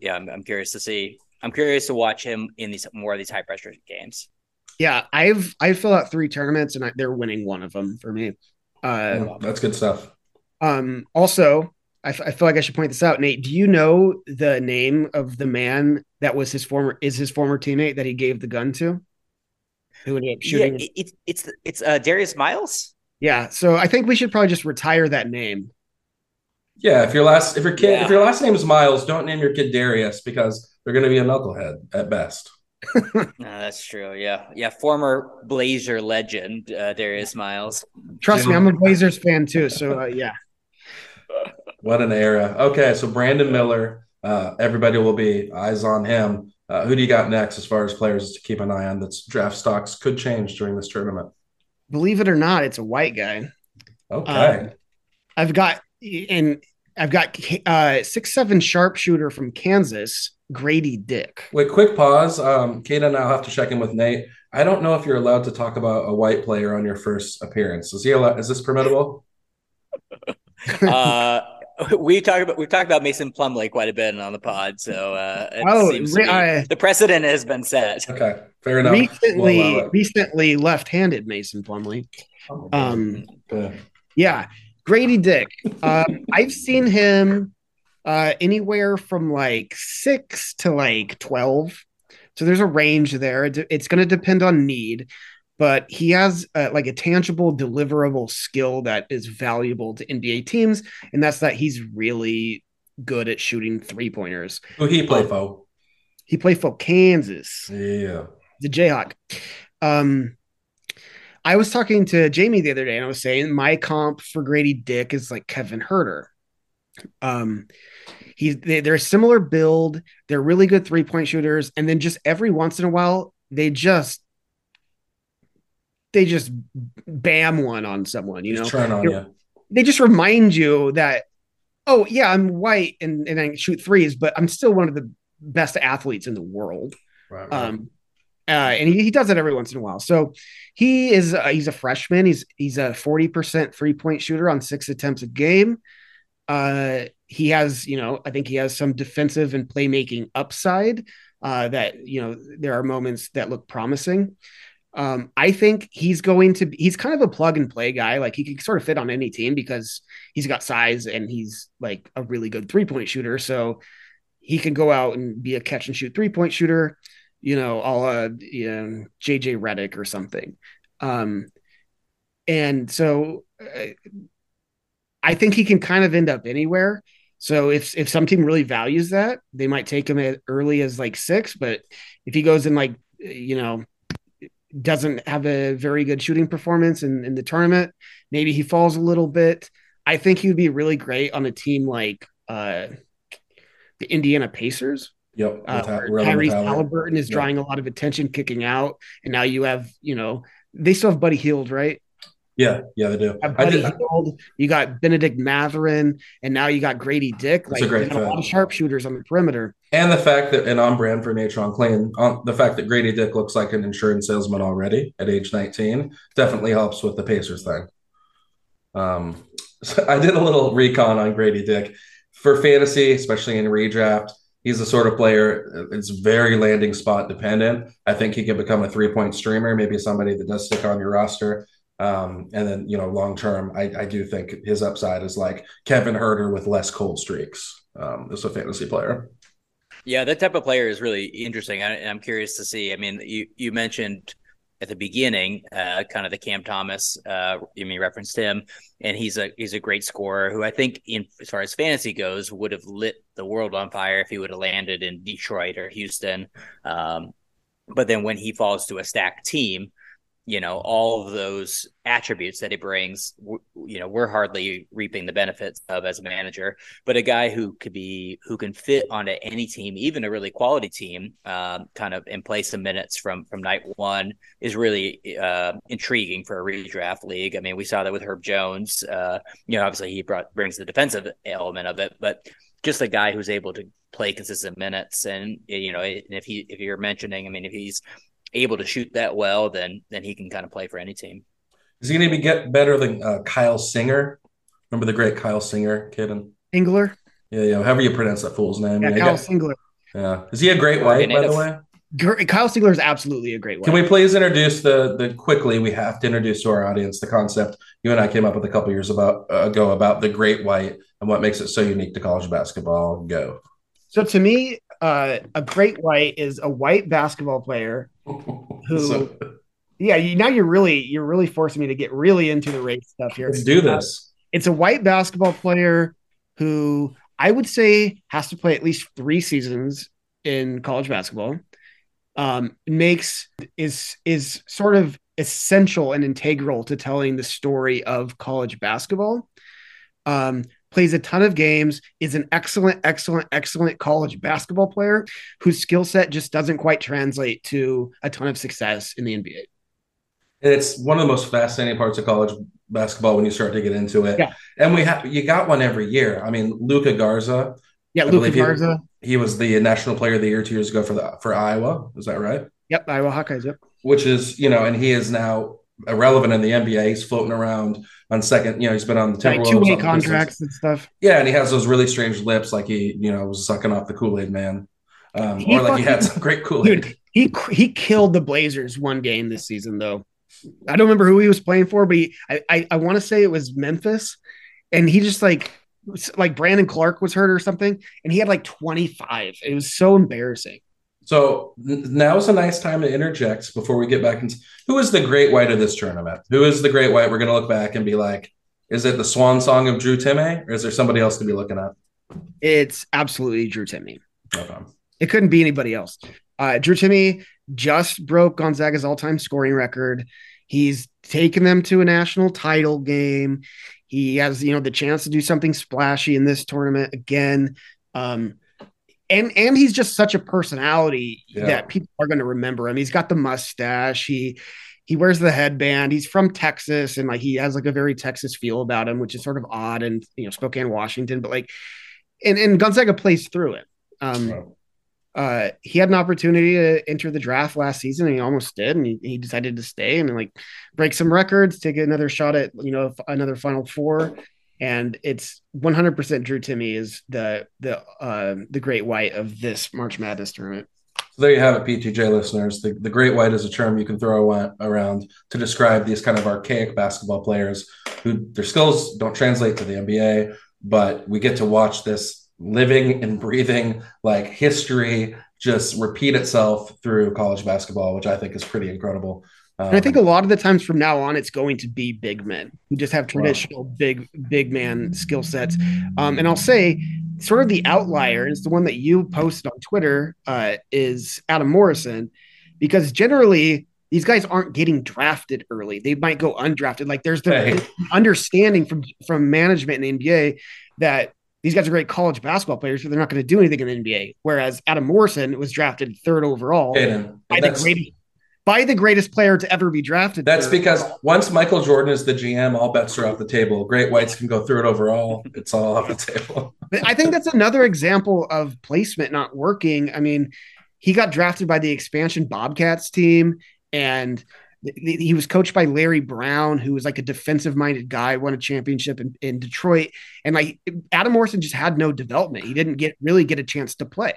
yeah, I'm, I'm, curious to see. I'm curious to watch him in these more of these high pressure games. Yeah, I've I filled out three tournaments and they're winning one of them for me. Uh, that's good stuff. Um, also, I, f- I feel like I should point this out, Nate. Do you know the name of the man that was his former is his former teammate that he gave the gun to? Who ended up shooting? Yeah, it's it's it's uh, Darius Miles. Yeah, so I think we should probably just retire that name. Yeah, if your last if your kid yeah. if your last name is Miles, don't name your kid Darius because they're going to be a knucklehead at best. *laughs* *laughs* no, that's true. Yeah, yeah. Former Blazer legend uh, Darius Miles. Trust me, I'm a Blazers fan too. So uh, yeah. What an era. Okay, so Brandon Miller, uh, everybody will be eyes on him. Uh, who do you got next as far as players to keep an eye on? That's draft stocks could change during this tournament. Believe it or not, it's a white guy. Okay. Um, I've got and I've got uh, six seven sharpshooter from Kansas, Gradey Dick. Wait, quick pause. Um, Kate and I'll have to check in with Nate. I don't know if you're allowed to talk about a white player on your first appearance. Is he allowed? Is this permittable? *laughs* *laughs* uh, we talked about we've talked about Mason Plumlee quite a bit on the pod, so uh, oh, re- the precedent has been set. Okay, fair enough. Recently, we'll recently left-handed Mason Plumlee. Oh, um, yeah, Gradey Dick. Um, I've seen him uh, anywhere from like six to like twelve, so there's a range there. It's going to depend on need but he has uh, like a tangible deliverable skill that is valuable to NBA teams, and that's that he's really good at shooting three pointers. Who he play um, for? He played for Kansas. Yeah, the Jayhawk. Um, I was talking to Jamie the other day, and I was saying my comp for Gradey Dick is like Kevin Huerter. Um, he's they, they're a similar build. They're really good three point shooters, and then just every once in a while, they just they just bam one on someone, you just know. On you. They just remind you that, oh yeah, I'm white and, and I shoot threes, but I'm still one of the best athletes in the world. Right, right. Um, uh, and he, he does it every once in a while. So he is uh, he's a freshman. He's he's a forty percent three point shooter on six attempts a game. Uh, he has you know I think he has some defensive and playmaking upside. Uh, that you know there are moments that look promising. Um, I think he's going to he's kind of a plug and play guy. Like he can sort of fit on any team because he's got size and he's like a really good three point shooter. So he can go out and be a catch and shoot three point shooter, you know, all uh, you know, JJ Redick or something. Um, and so uh, I think he can kind of end up anywhere. So if if some team really values that, they might take him as early as like six. But if he goes in like you know doesn't have a very good shooting performance in, in the tournament. Maybe he falls a little bit. I think he would be really great on a team like uh, the Indiana Pacers. Yep. Uh, Tyrese Haliburton is yep. drawing a lot of attention kicking out. And now you have, you know, they still have Buddy Hield, right? Yeah, yeah, they do. Buddy Hield, you got Bennedict Mathurin, and now you got Gradey Dick. Like, a great a lot of sharpshooters on the perimeter. And the fact that, and on brand for Natron Clean, on the fact that Gradey Dick looks like an insurance salesman already at age 19 definitely helps with the Pacers thing. Um, *laughs* so I did a little recon on Gradey Dick for fantasy, especially in redraft. He's the sort of player it's very landing spot dependent. I think he can become a three point streamer, maybe somebody that does stick on your roster. Um, and then, you know, long term, I, I, do think his upside is like Kevin Huerter with less cold streaks um, as a fantasy player. Yeah, that type of player is really interesting. I, am curious to see. I mean, you you mentioned at the beginning, uh, kind of the Cam Thomas. Uh, you mean referenced him, and he's a he's a great scorer who I think, in as far as fantasy goes, would have lit the world on fire if he would have landed in Detroit or Houston. Um, but then when he falls to a stacked team, you know all of those attributes that he brings you know we're hardly reaping the benefits of as a manager but a guy who could be who can fit onto any team even a really quality team um, kind of and play some minutes from from night one is really uh, intriguing for a redraft league. I mean we saw that with herb jones uh, you know obviously he brought brings the defensive element of it but just a guy who's able to play consistent minutes and you know if he if you're mentioning i mean if he's able to shoot that well, then then he can kind of play for any team. Is he going to be get better than uh, Kyle Singer? Remember the great Kyle Singer kid and Engler? Yeah, yeah. However you pronounce that fool's name. Yeah, yeah Kyle Singler. Yeah. Is he a great white, by the way? Kyle Singler is absolutely a great white. Can we please introduce the the quickly? We have to introduce to our audience the concept you and I came up with a couple years about uh, ago about the great white and what makes it so unique to college basketball. Go. So to me, uh, a great white is a white basketball player *laughs* who so, yeah you, now you're really you're really forcing me to get really into the race stuff here. Let's do this. it's a white basketball player who i would say has to play at least three seasons in college basketball. Um, makes is is sort of essential and integral to telling the story of college basketball. Um, plays a ton of games, is an excellent, excellent, excellent college basketball player whose skill set just doesn't quite translate to a ton of success in the NBA. It's one of the most fascinating parts of college basketball when you start to get into it. Yeah. And we have you got one every year. I mean, Luka Garza. Yeah, Luka Garza. He, he, was the national player of the year two years ago for the for Iowa. Is that right? Yep, Iowa Hawkeyes. Yep. Which is, you know, and he is now irrelevant in the NBA. He's floating around on second. You know, he's been on the Timberwolves, like two way contracts and stuff. Yeah, and he has those really strange lips, like he, you know, was sucking off the Kool Aid Man, um, or like he had some great Kool Aid. He he killed the Blazers one game this season, though. I don't remember who he was playing for, but he, I I, I want to say it was Memphis, and he just like like Brandon Clarke was hurt or something, and he had like 25. It was so embarrassing. So now is a nice time to interject before we get back into who is the great white of this tournament? Who is the great white? We're going to look back and be like, is it the swan song of Drew Timme or is there somebody else to be looking at? It's absolutely Drew Timme. Okay. It couldn't be anybody else. Uh, Drew Timme just broke Gonzaga's all time scoring record. He's taken them to a national title game. He has, you know, the chance to do something splashy in this tournament again. Um, and and he's just such a personality yeah. that people are going to remember him. He's got the mustache. He he wears the headband. He's from Texas, and like he has like a very Texas feel about him, which is sort of odd. And you know, Spokane, Washington, but like, and and Gonzaga plays through it. Um, wow. uh, he had an opportunity to enter the draft last season, and he almost did, and he, he decided to stay and like break some records, take another shot at you know another Final Four and it's 100% Drew Timme is the the uh, the great white of this March Madness tournament. So there you have it, PTJ listeners. The, the great white is a term you can throw around to describe these kind of archaic basketball players who their skills don't translate to the NBA, but we get to watch this living and breathing like history just repeat itself through college basketball, which I think is pretty incredible. Um, and I think a lot of the times from now on, it's going to be big men who just have traditional wow. big, big man skill sets. Um, and I'll say, sort of the outlier, is the one that you posted on Twitter, uh, is Adam Morrison, because generally these guys aren't getting drafted early. They might go undrafted. Like there's the hey. *laughs* understanding from from management in the NBA that these guys are great college basketball players, but they're not going to do anything in the NBA. Whereas Adam Morrison was drafted third overall by the greatest by the greatest player to ever be drafted. That's because once Michael Jordan is the GM, all bets are off the table. Great whites can go through it overall. It's all off the table. I think that's another example of placement not working. I mean, he got drafted by the expansion Bobcats team, and he was coached by Larry Brown, who was like a defensive minded guy, won a championship in, in Detroit. And like Adam Morrison just had no development. He didn't get really get a chance to play.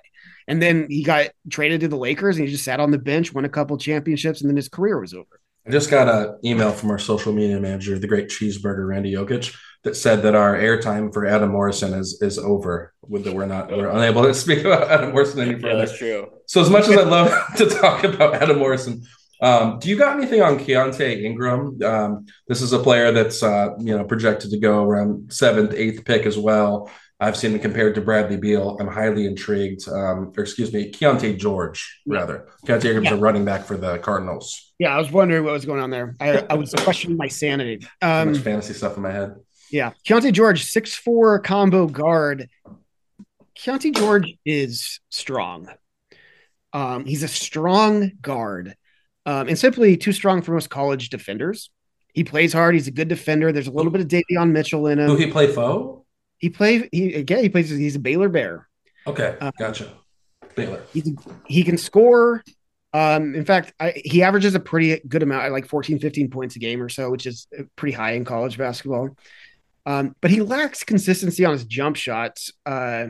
And then he got traded to the Lakers and he just sat on the bench, won a couple championships, and then his career was over. I just got an email from our social media manager, the great cheeseburger Randy Jokic, that said that our airtime for Adam Morrison is is over. With that, we're not we're unable to *laughs* speak about Adam Morrison any further. Yeah, that's true. So as much as I'd love *laughs* to talk about Adam Morrison, um, do you got anything on Keaontay Ingram? Um, this is a player that's uh, you know projected to go around seventh, eighth pick as well. I've seen him compared to Bradley Beal. I'm highly intrigued. Um, or excuse me, Keyonte George, rather. Keaontay Ingram's yeah. a running back for the Cardinals. Yeah, I was wondering what was going on there. I, I was questioning my sanity. Um, Too much fantasy stuff in my head. Yeah. Keyonte George, six four combo guard. Keyonte George is strong. Um, he's a strong guard. Um, and simply too strong for most college defenders. He plays hard. He's a good defender. There's a little bit of Davion Mitchell in him. Who he play foe? He play he again. He plays. He's a Baylor Bear. Okay, uh, gotcha. Baylor. He he can score. Um, in fact, I, he averages a pretty good amount, like 14, 15 points a game or so, which is pretty high in college basketball. Um, but he lacks consistency on his jump shots. Uh,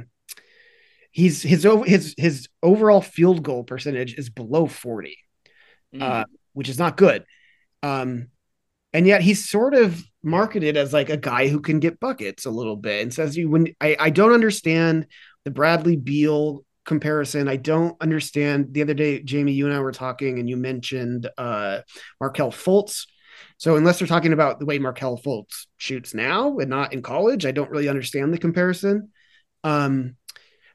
he's his his his overall field goal percentage is below 40, mm. uh, which is not good. Um, and yet he's sort of marketed as like a guy who can get buckets a little bit and says you when I, I don't understand the Bradley Beal comparison. I don't understand the other day, Jamie, you and I were talking and you mentioned uh Markelle Fultz. So unless they're talking about the way Markelle Fultz shoots now and not in college, I don't really understand the comparison. Um,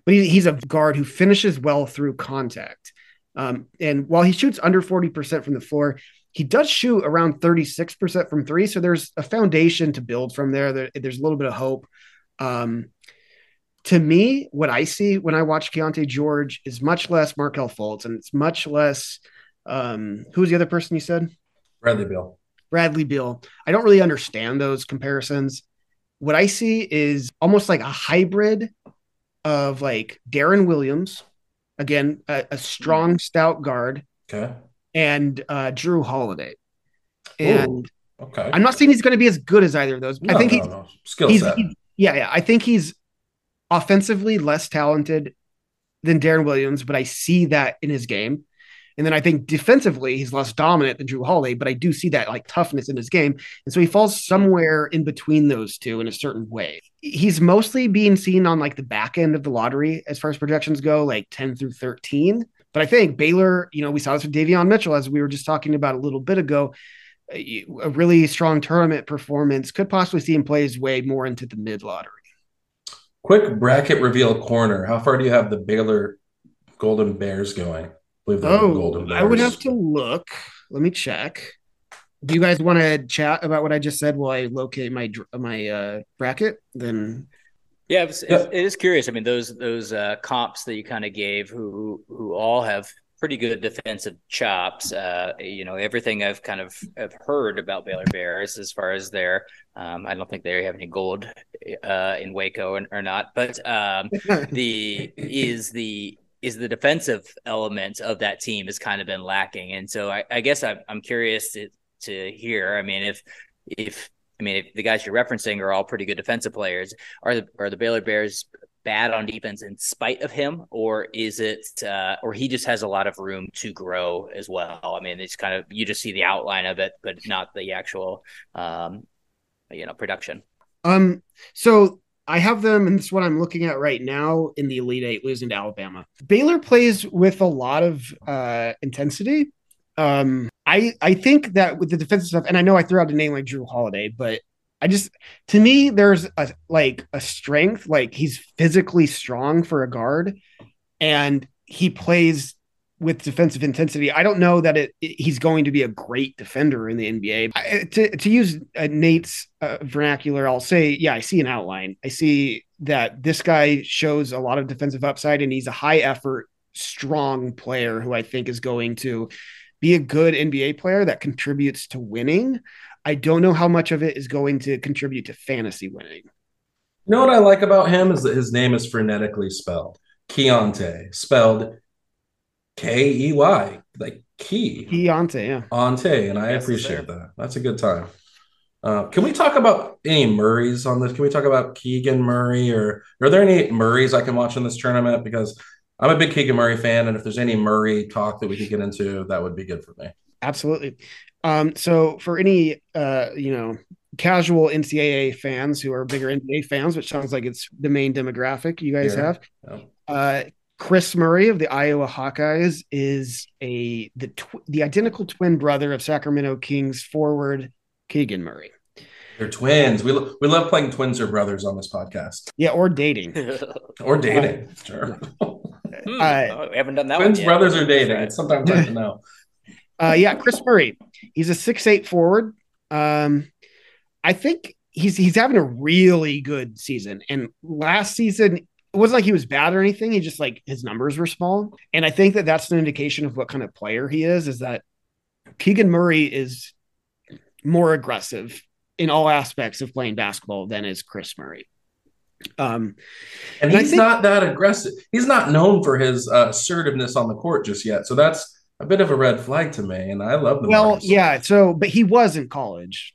but he, he's a guard who finishes well through contact. Um, and while he shoots under 40% from the floor, he does shoot around 36% from three. So there's a foundation to build from there. there there's a little bit of hope. Um, to me, what I see when I watch Keyonte George is much less Markelle Fultz and it's much less. Um, who was the other person you said? Bradley Beal. Bradley Beal. I don't really understand those comparisons. What I see is almost like a hybrid of like Deron Williams, again, a, a strong, stout guard. Okay and uh, Jrue Holiday. And Ooh, okay, I'm not saying he's going to be as good as either of those. No, I think no, he's, no. skill he's, set. He's, yeah, yeah. I think he's offensively less talented than Deron Williams, but I see that in his game. And then I think defensively, he's less dominant than Jrue Holiday, but I do see that like toughness in his game. And so he falls somewhere in between those two in a certain way. He's mostly being seen on like the back end of the lottery as far as projections go, like 10 through 13. But I think Baylor, you know, we saw this with Davion Mitchell, as we were just talking about a little bit ago. A really strong tournament performance could possibly see him play his way more into the mid lottery. Quick bracket reveal corner. How far do you have the Baylor Golden Bears going? I believe oh, Golden Bears. I would have to look. Let me check. Do you guys want to chat about what I just said while I locate my my uh, bracket? Then yeah, it's, it is curious. I mean, those those uh, comps that you kind of gave, who who all have pretty good defensive chops. Uh, you know, everything I've kind of have heard about Baylor Bears as far as their, um, I don't think they have any gold uh, in Waco or, or not, but um, *laughs* the is the is the defensive element of that team has kind of been lacking, and so I, I guess I'm, I'm curious to to hear. I mean, if if I mean, if the guys you're referencing are all pretty good defensive players. Are the are the Baylor Bears bad on defense in spite of him, or is it, uh, or he just has a lot of room to grow as well? I mean, it's kind of you just see the outline of it, but not the actual, um, you know, production. Um. So I have them, and this is what I'm looking at right now in the Elite Eight, losing to Alabama. Baylor plays with a lot of uh, intensity. Um, I I think that with the defensive stuff, and I know I threw out a name like Jrue Holiday, but I just to me there's a like a strength, like he's physically strong for a guard, and he plays with defensive intensity. I don't know that it, he's going to be a great defender in the NBA. I, to to use uh, Nate's uh, vernacular, I'll say, yeah, I see an outline. I see that this guy shows a lot of defensive upside, and he's a high effort, strong player who I think is going to be a good NBA player that contributes to winning. I don't know how much of it is going to contribute to fantasy winning. You know what I like about him is that his name is phonetically spelled. Keyonte, spelled K E Y, like key. Keyonte, yeah. Ante, and I yes, appreciate that. That's a good time. Uh, can we talk about any Murrays on this? Can we talk about Keegan Murray or are there any Murrays I can watch in this tournament? Because I'm a big Keegan Murray fan, and if there's any Murray talk that we could get into, that would be good for me. Absolutely. Um, so for any uh, you know casual NCAA fans who are bigger NBA fans, which sounds like it's the main demographic you guys yeah. have, yeah. Uh, Kris Murray of the Iowa Hawkeyes is a the tw- the identical twin brother of Sacramento Kings forward Keegan Murray. They're twins. We lo- we love playing twins or brothers on this podcast Yeah, or dating. *laughs* or dating. *laughs* Sure. Hmm, Uh, oh, we haven't done that twins, one yet. brothers, or dating. It's sometimes hard to know. *laughs* Uh, yeah, Kris Murray. He's a six eight forward. Um, I think he's he's having a really good season. And last season, it wasn't like he was bad or anything. He just like his numbers were small. And I think that that's an indication of what kind of player he is. Is that Keegan Murray is more aggressive in all aspects of playing basketball than is Kris Murray. Um, And And he's think- not that aggressive. He's not known for his uh, assertiveness on the court just yet. So that's a bit of a red flag to me. And I love the well, Murrays. yeah. So, but he was in college.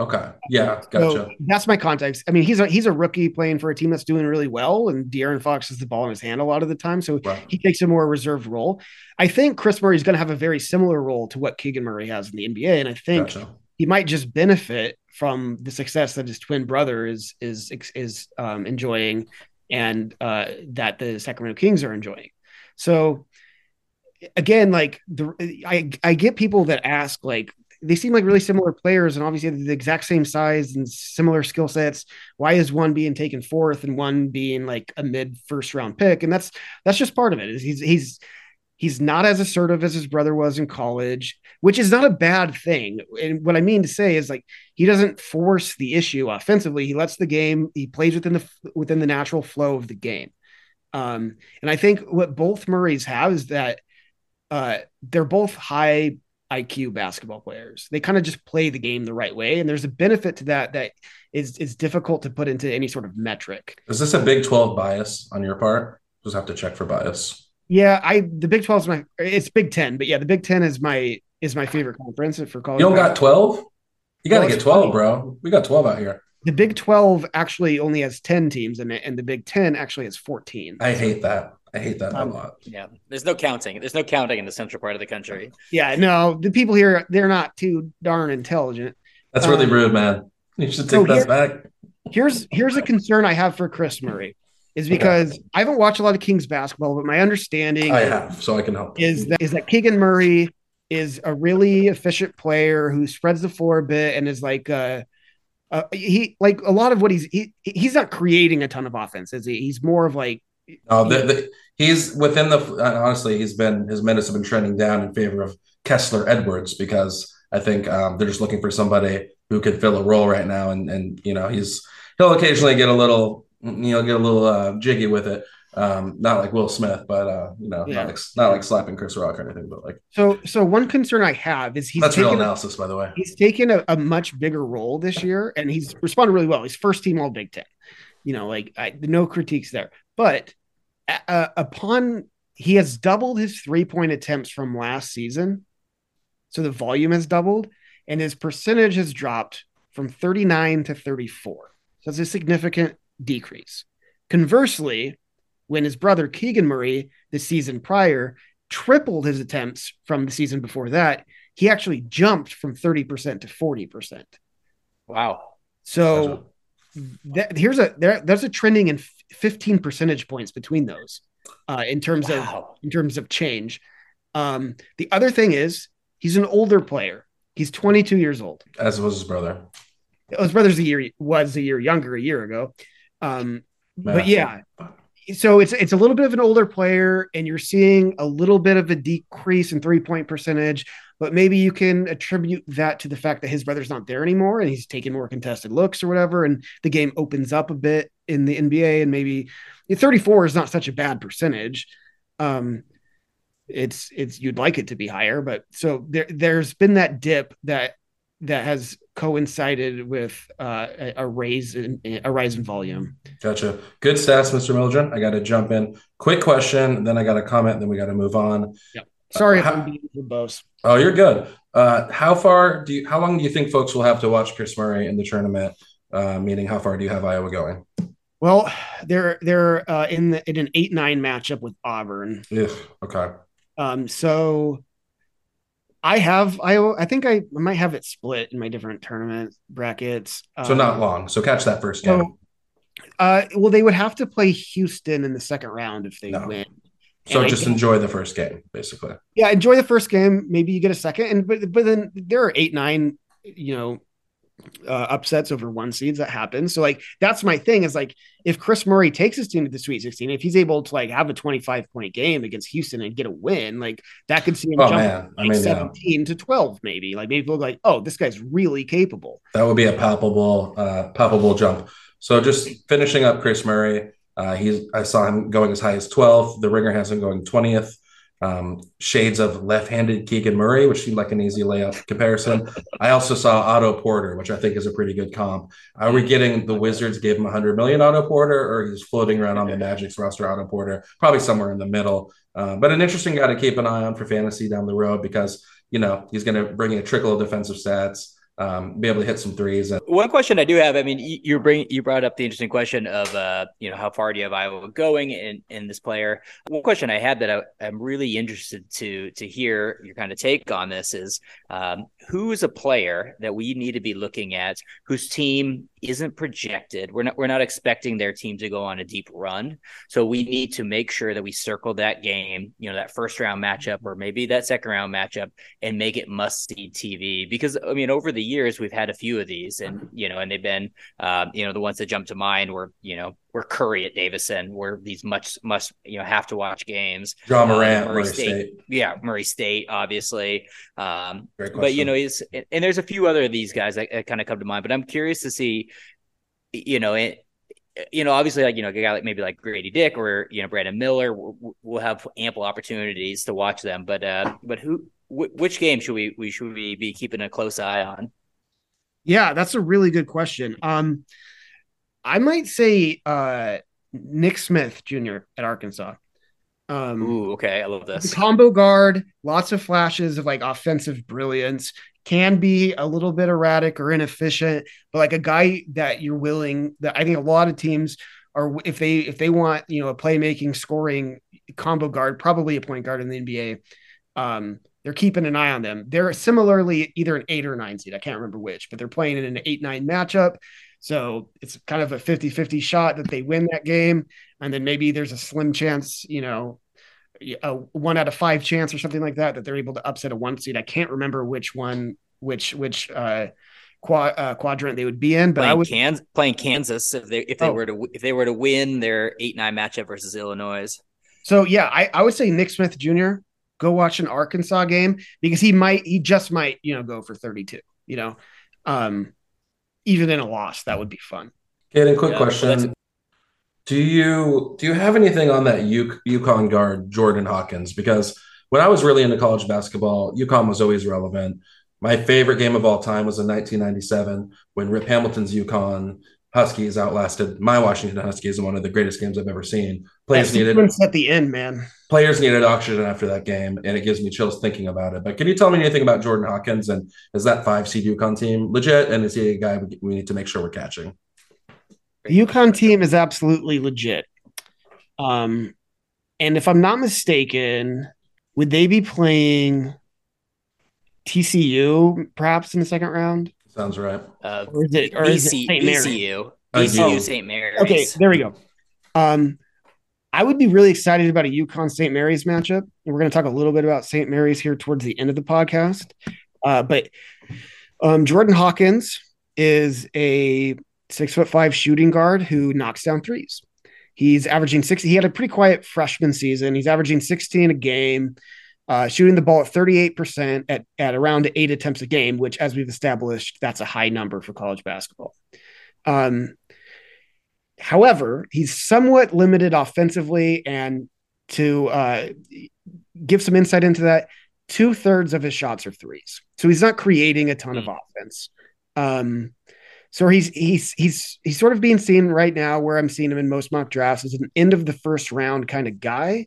Okay. Yeah. So Gotcha. that's my context. I mean, he's a he's a rookie playing for a team that's doing really well, and De'Aaron Fox has the ball in his hand a lot of the time, so Right. he takes a more reserved role. I think Kris Murray is going to have a very similar role to what Keegan Murray has in the NBA, and I think Gotcha. he might just benefit from the success that his twin brother is is is um, enjoying, and uh, that the Sacramento Kings are enjoying. So again, like the I I get people that ask like they seem like really similar players and obviously the exact same size and similar skill sets. Why is one being taken fourth and one being like a mid first round pick? And that's that's just part of it. Is he's he's he's not as assertive as his brother was in college, which is not a bad thing. And what I mean to say is like he doesn't force the issue offensively. He lets the game, he plays within the within the natural flow of the game. Um, and I think what both Murrays have is that uh, they're both high IQ basketball players. They kind of just play the game the right way, and there's a benefit to that that is is difficult to put into any sort of metric. Is this a Big 12 bias on your part? Just have to check for bias. Yeah, I the Big 12 is my it's Big 10, but yeah, the Big 10 is my is my favorite conference for college. You don't got 12? You got to get 12, funny. bro. We got 12 out here. the Big 12 actually only has 10 teams in it, and the Big 10 actually has 14. I hate that. I hate that Um, a lot. Yeah, there's no counting. There's no counting in the central part of the country. Yeah, no, the people here they're not too darn intelligent. That's really um, rude, man. You should so take that here- back. here's here's a concern I have for Kris Murray is because I haven't watched a lot of Kings basketball, but my understanding I have, so I can help. is that is that Keegan Murray is a really efficient player who spreads the floor a bit and is like uh, uh he like a lot of what he's he he's not creating a ton of offense, is he? He's more of like No, the, the, he's within the. Honestly, he's been his minutes have been trending down in favor of Kessler Edwards because I think um, they're just looking for somebody who could fill a role right now, and and you know he's he'll occasionally get a little you know get a little uh, jiggy with it. Um, not like Will Smith, but uh, you know, Yeah. not like not like slapping Chris Rock or anything, but like so so one concern I have is he's that's real taken a, analysis, by the way. he's taken a, a much bigger role this year and he's responded really well. He's first team all Big Ten. You know, like I, no critiques there. But uh, upon he has doubled his three point attempts from last season. So the volume has doubled and his percentage has dropped from 39 to 34. So it's a significant decrease. Conversely, when his brother Keegan Murray, the season prior, tripled his attempts from the season before that, he actually jumped from 30% to 40%. Wow. So that, here's a there, there's a trending in 15 percentage points between those uh, in terms of in terms of change. Um, the other thing is he's an older player. He's 22 years old. As was his brother. His brother's a year was a year younger a year ago. Um, but yeah, so it's it's a little bit of an older player, and you're seeing a little bit of a decrease in three point percentage. But maybe you can attribute that to the fact that his brother's not there anymore, and he's taking more contested looks or whatever, and the game opens up a bit in the NBA, and maybe 34 is not such a bad percentage. Um, it's it's you'd like it to be higher, but so there there's been that dip that that has coincided with uh, a, a raise in a rise in volume. Gotcha. Good stats, Mr. Milliren. I got to jump in. Quick question, then I got a comment, then we got to move on. Sorry if how- I'm being verbose. Oh, you're good. Uh, how far do you? How long do you think folks will have to watch Kris Murray in the tournament? Uh, meaning, how far do you have Iowa going? Well, they're they're uh, in the, in an eight nine matchup with Auburn. Ugh, okay. Um, so I have I I think I might have it split in my different tournament brackets. So Um, not long. So catch that first game. So, uh, well, they would have to play Houston in the second round if they No. win. So and just enjoy the first game, basically. Yeah, enjoy the first game. Maybe you get a second, and but but then there are eight nine, you know, uh, upsets over one seeds that happen. So like that's my thing is like if Kris Murray takes his team to the Sweet 16, if he's able to like have a 25 point game against Houston and get a win, like that could see him Oh, jump man. like I mean, yeah. 17 to 12 maybe. Like maybe people like, oh, this guy's really capable. That would be a palpable, uh, palpable jump. So just finishing up Kris Murray, uh, he's I saw him going as high as 12th. The ringer has him going 20th. Um, shades of left-handed Keegan Murray, which seemed like an easy layup comparison. I also saw Otto Porter, which I think is a pretty good comp. Are we getting the Wizards gave him 100 million Otto Porter, or he's floating around on the Magic's roster Otto Porter? Probably somewhere in the middle. Uh, but an interesting guy to keep an eye on for fantasy down the road because you know he's going to bring in a trickle of defensive stats, um, be able to hit some threes. And One question I do have, I mean, you bring you brought up the interesting question of uh, you know, how far do you have Iowa going in in this player? One question I had that I, I'm really interested to to hear your kind of take on this is um, who is a player that we need to be looking at whose team isn't projected. We're not we're not expecting their team to go on a deep run, so we need to make sure that we circle that game, you know, that first round matchup or maybe that second round matchup, and make it must see TV. Because I mean, over the years we've had a few of these, and you know, and they've been, um, you know, the ones that jump to mind were, you know, were Curry at Davidson, were these much must you know have to watch games. John Uh, Morant, Murray Murray State. State. Yeah, Murray State, obviously. Um, Great but you know, he's and there's a few other of these guys that, that kind of come to mind. But I'm curious to see, you know, it, you know, obviously, like you know, a guy like maybe like Gradey Dick or you know Brandon Miller will, will have ample opportunities to watch them. But uh, but who, wh- which game should we we should we be keeping a close eye on? Yeah, that's a really good question. Um, I might say uh, Nick Smith Jr. at Arkansas. Um, Ooh, okay, I love this. combo guard, lots of flashes of like offensive brilliance. Can be a little bit erratic or inefficient, but like a guy that you're willing. That I think a lot of teams are if they if they want you know a playmaking scoring combo guard, probably a point guard in the NBA. Um, they're keeping an eye on them. They're similarly either an eight or nine seed. I can't remember which, but they're playing in an eight nine matchup. So it's kind of a 50 50 shot that they win that game. And then maybe there's a slim chance, you know, a one out of five chance or something like that, that they're able to upset a one seed. I can't remember which one, which, which, uh, quad, uh, quadrant they would be in, but playing I would, Kansas, playing Kansas if they if they Oh. were to if they were to win their eight nine matchup versus Illinois. so yeah, I, I would say Nick Smith Jr. go watch an Arkansas game because he might, he just might, you know, go for 32, you know, um, even in a loss, that would be fun. Kaden, quick Yeah, question. well, Do you do you have anything on that U- UConn guard Jordan Hawkins? Because when I was really into college basketball, UConn was always relevant. My favorite game of all time was in 1997 when Rip Hamilton's UConn Huskies outlasted my Washington Huskies in one of the greatest games I've ever seen. Players That needed sequence at the end, man. players needed oxygen after that game, and it gives me chills thinking about it. But can you tell me anything about Jordan Hawkins and is that five seed UConn team legit? And is he a guy we- we need to make sure we're catching? The UConn team is absolutely legit. Um, and if I'm not mistaken, would they be playing TCU perhaps in the second round? Sounds right. Uh, Or is it, or is it VC, St. Mary? VCU, Oh, St. Mary's. Okay, there we go. Um, I would be really excited about a UConn St. Mary's matchup. And we're going to talk a little bit about St. Mary's here towards the end of the podcast. Uh, but um, Jordan Hawkins is a six foot five shooting guard who knocks down threes. He's averaging 60. He had a pretty quiet freshman season. He's averaging 16 a game, uh, shooting the ball at 38% at, at around eight attempts a game, which, as we've established, that's a high number for college basketball. Um, However, he's somewhat limited offensively, and to uh, give some insight into that, two thirds of his shots are threes, so he's not creating a ton of offense. Um, so he's he's he's he's sort of being seen right now where I'm seeing him in most mock drafts as an end of the first round kind of guy.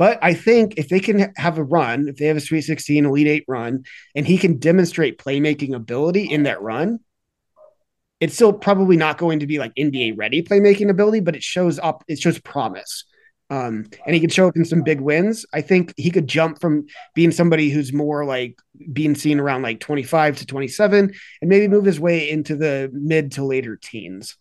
But I think if they can have a run, if they have a Sweet 16, Elite Eight run, and he can demonstrate playmaking ability in that run, it's still probably not going to be like NBA ready playmaking ability, but it shows up, it shows promise. Um, and he could show up in some big wins. I think he could jump from being somebody who's more like being seen around like 25 to 27 and maybe move his way into the mid to later teens.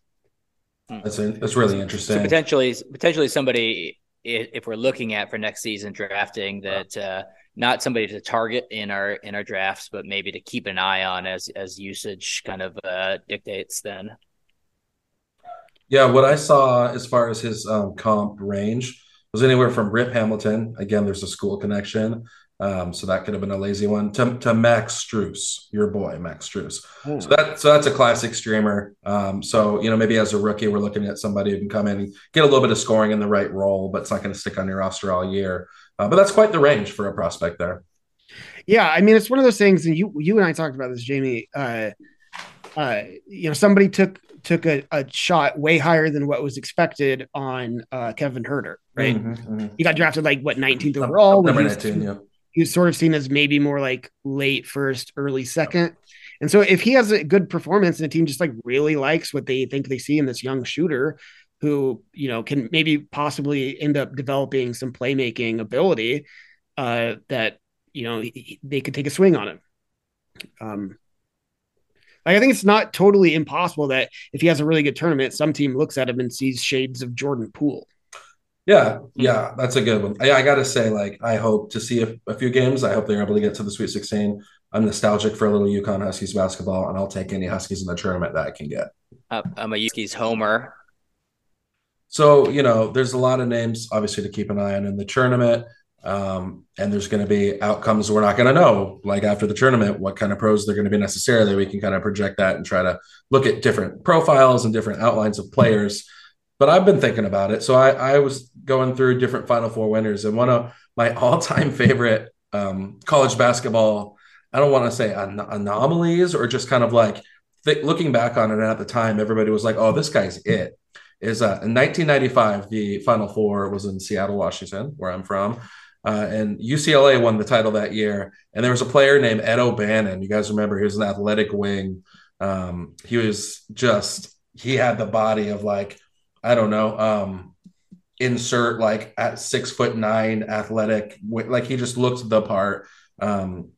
That's that's really interesting. So potentially, potentially somebody, i- if we're looking at for next season drafting, that uh, not somebody to target in our in our drafts, but maybe to keep an eye on as as usage kind of uh, dictates. Then, yeah, what I saw as far as his um, comp range was anywhere from Rip Hamilton. Again, there's a school connection. Um, so that could have been a lazy one to, to Max Strus, your boy, Max Strus. Oh. So that so that's a classic streamer. Um, so you know maybe as a rookie, we're looking at somebody who can come in and get a little bit of scoring in the right role, but it's not going to stick on your roster all year. Uh, but that's quite the range for a prospect there. Yeah, I mean it's one of those things, and you you and I talked about this, Jamie. Uh, uh, you know, somebody took took a, a shot way higher than what was expected on uh, Kevin Huerter, right? Mm-hmm, mm-hmm. He got drafted like what 19th overall. Number 19, yeah he was sort of seen as maybe more like late first, early second. And so if he has a good performance and the team just like really likes what they think they see in this young shooter who, you know, can maybe possibly end up developing some playmaking ability uh, that, you know, they could take a swing on him. Um, like I think it's not totally impossible that if he has a really good tournament, some team looks at him and sees shades of Jordan Poole. Yeah, yeah, that's a good one. I, I got to say, like, I hope to see a, a, few games. I hope they're able to get to the Sweet 16. I'm nostalgic for a little UConn Huskies basketball, and I'll take any Huskies in the tournament that I can get. Uh, I'm a Huskies homer. So, you know, there's a lot of names, obviously, to keep an eye on in the tournament. Um, and there's going to be outcomes we're not going to know, like after the tournament, what kind of pros they're going to be necessarily. We can kind of project that and try to look at different profiles and different outlines of players but I've been thinking about it. So I, I was going through different Final Four winners, and one of my *laughs* all-time favorite um, college basketball, I don't want to say an- anomalies or just kind of like th- looking back on it at the time, everybody was like, "Oh, this guy's it." Is uh, in 1995, the Final Four was in Seattle, Washington, where I'm from. Uh, and UCLA won the title that year. And there was a player named Ed O'Bannon. You guys remember he was an athletic wing. Um, he was just he had the body of like I don't know, um, insert like at six foot nine, athletic, like he just looked the part. Um,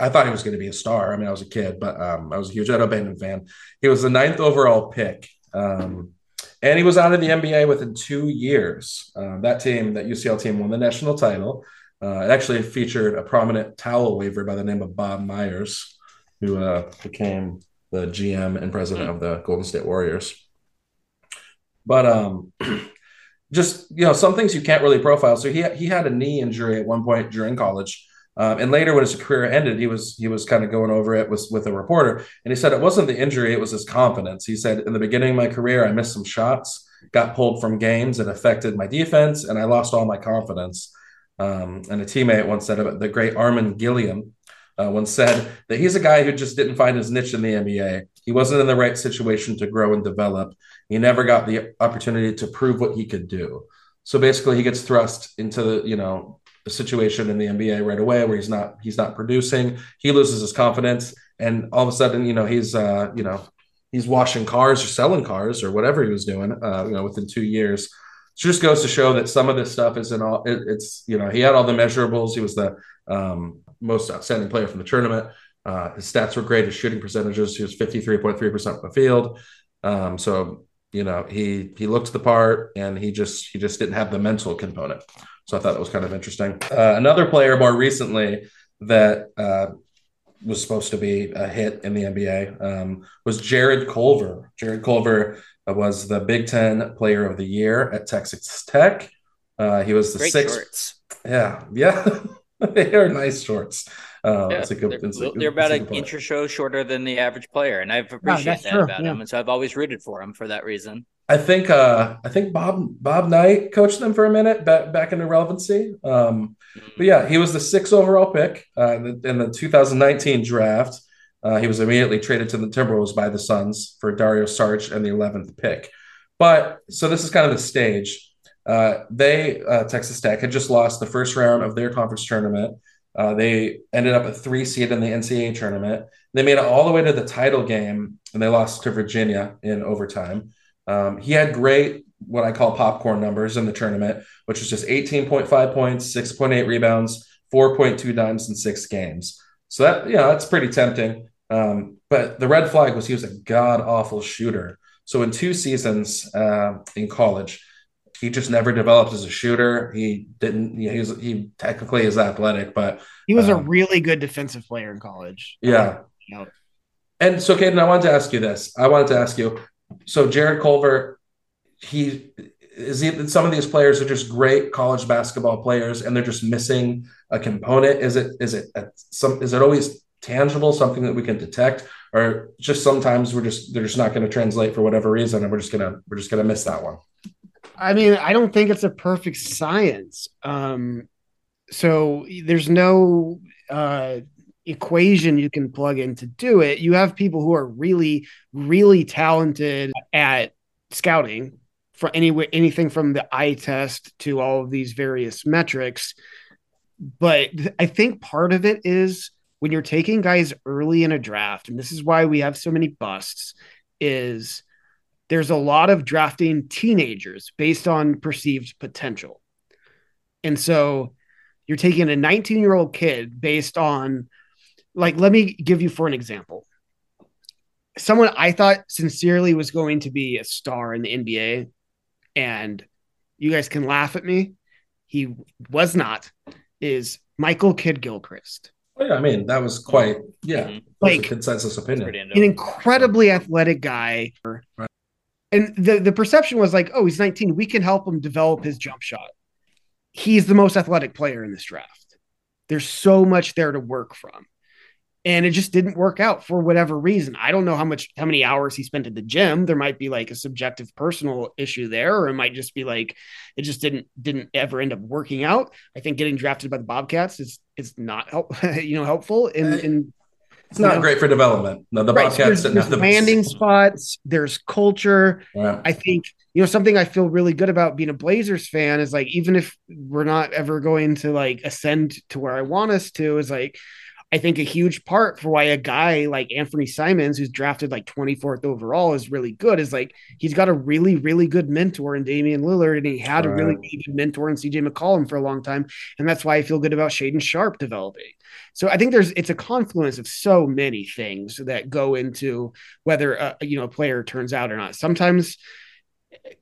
I thought he was going to be a star. I mean, I was a kid, but um, I was a huge Ed O'Bannon fan. He was the ninth overall pick. Um, and he was out of the NBA within two years. Uh, that team, that UCL team, won the national title. Uh, it actually featured a prominent towel waver by the name of Bob Myers, who uh, became the GM and president of the Golden State Warriors. But um, *clears throat* just you know, some things you can't really profile. So he he had a knee injury at one point during college. Um, and later, when his career ended, he was he was kind of going over it with with a reporter, and he said it wasn't the injury; it was his confidence. He said, "In the beginning of my career, I missed some shots, got pulled from games, it affected my defense, and I lost all my confidence." Um, and a teammate once said about the great Armen Gilliam uh, once said that he's a guy who just didn't find his niche in the NBA. He wasn't in the right situation to grow and develop. He never got the opportunity to prove what he could do. So basically, he gets thrust into the you know a situation in the NBA right away where he's not he's not producing. He loses his confidence, and all of a sudden, you know, he's uh, you know he's washing cars or selling cars or whatever he was doing. Uh, you know, within two years. So just goes to show that some of this stuff isn't all. It, it's you know he had all the measurables. He was the um, most outstanding player from the tournament. Uh, his stats were great. His shooting percentages, he was 53.3% from the field. Um, so, you know, he he looked the part and he just he just didn't have the mental component. So I thought that was kind of interesting. Uh, another player more recently that uh, was supposed to be a hit in the NBA um, was Jarrett Culver. Jarrett Culver was the Big Ten Player of the Year at Texas Tech. Uh, he was the Great sixth. Shorts. Yeah, yeah. *laughs* *laughs* they are nice shorts. Uh, yeah, a good, they're, a, they're about an inch or so shorter than the average player, and I've appreciated that true. about yeah. him, and so I've always rooted for him for that reason. I think uh, I think Bob Bob Knight coached them for a minute back back into relevancy. Um, mm-hmm. But yeah, he was the sixth overall pick uh, in, the, in, the, 2019 draft. Uh, he was immediately traded to the Timberwolves by the Suns for Dario Saric and the 11th pick. But so this is kind of the stage. Uh, they uh, Texas Tech had just lost the first round of their conference tournament. Uh, they ended up a three seed in the NCAA tournament. They made it all the way to the title game, and they lost to Virginia in overtime. Um, he had great what I call popcorn numbers in the tournament, which was just 18.5 points, 6.8 rebounds, 4.2 dimes in six games. So that yeah, that's pretty tempting. Um, but the red flag was he was a god awful shooter. So in two seasons uh, in college, he just never developed as a shooter. He didn't. He was, he technically is athletic, but he was um, a really good defensive player in college. Yeah. And so, Kaden, I wanted to ask you this. I wanted to ask you. So, Jarrett Culver, he is he, some of these players are just great college basketball players, and they're just missing a component. Is it is it some is it always tangible, something that we can detect, or just sometimes we're just they're just not going to translate for whatever reason, and we're just gonna we're just gonna miss that one. I mean, I don't think it's a perfect science. Um, so there's no uh, equation you can plug in to do it. You have people who are really, really talented at scouting for any anything from the eye test to all of these various metrics. But I think part of it is when you're taking guys early in a draft, and this is why we have so many busts, is there's a lot of drafting teenagers based on perceived potential. And so you're taking a 19 year old kid based on, like, let me give you for an example. Someone I thought sincerely was going to be a star in the NBA, and you guys can laugh at me. He was not, is Michael Kidd Gilchrist. Oh, yeah, I mean, that was quite, yeah, like consensus opinion. An incredibly athletic guy. Right and the the perception was like, oh, he's 19. We can help him develop his jump shot. He's the most athletic player in this draft. There's so much there to work from. And it just didn't work out for whatever reason. I don't know how much how many hours he spent at the gym. There might be like a subjective personal issue there, or it might just be like it just didn't didn't ever end up working out. I think getting drafted by the Bobcats is is not help, *laughs* you know helpful in uh, in it's not know? great for development. No, the right, Bobcats so there's, there's the landing *laughs* spots. There's culture. Yeah. I think you know something I feel really good about being a Blazers fan is like even if we're not ever going to like ascend to where I want us to, is like I think a huge part for why a guy like Anthony Simons, who's drafted like 24th overall, is really good is like he's got a really, really good mentor in Damian Lillard, and he had right. a really good mentor in CJ McCollum for a long time. And that's why I feel good about Shaedon Sharpe developing. So I think there's it's a confluence of so many things that go into whether a, you know a player turns out or not. Sometimes,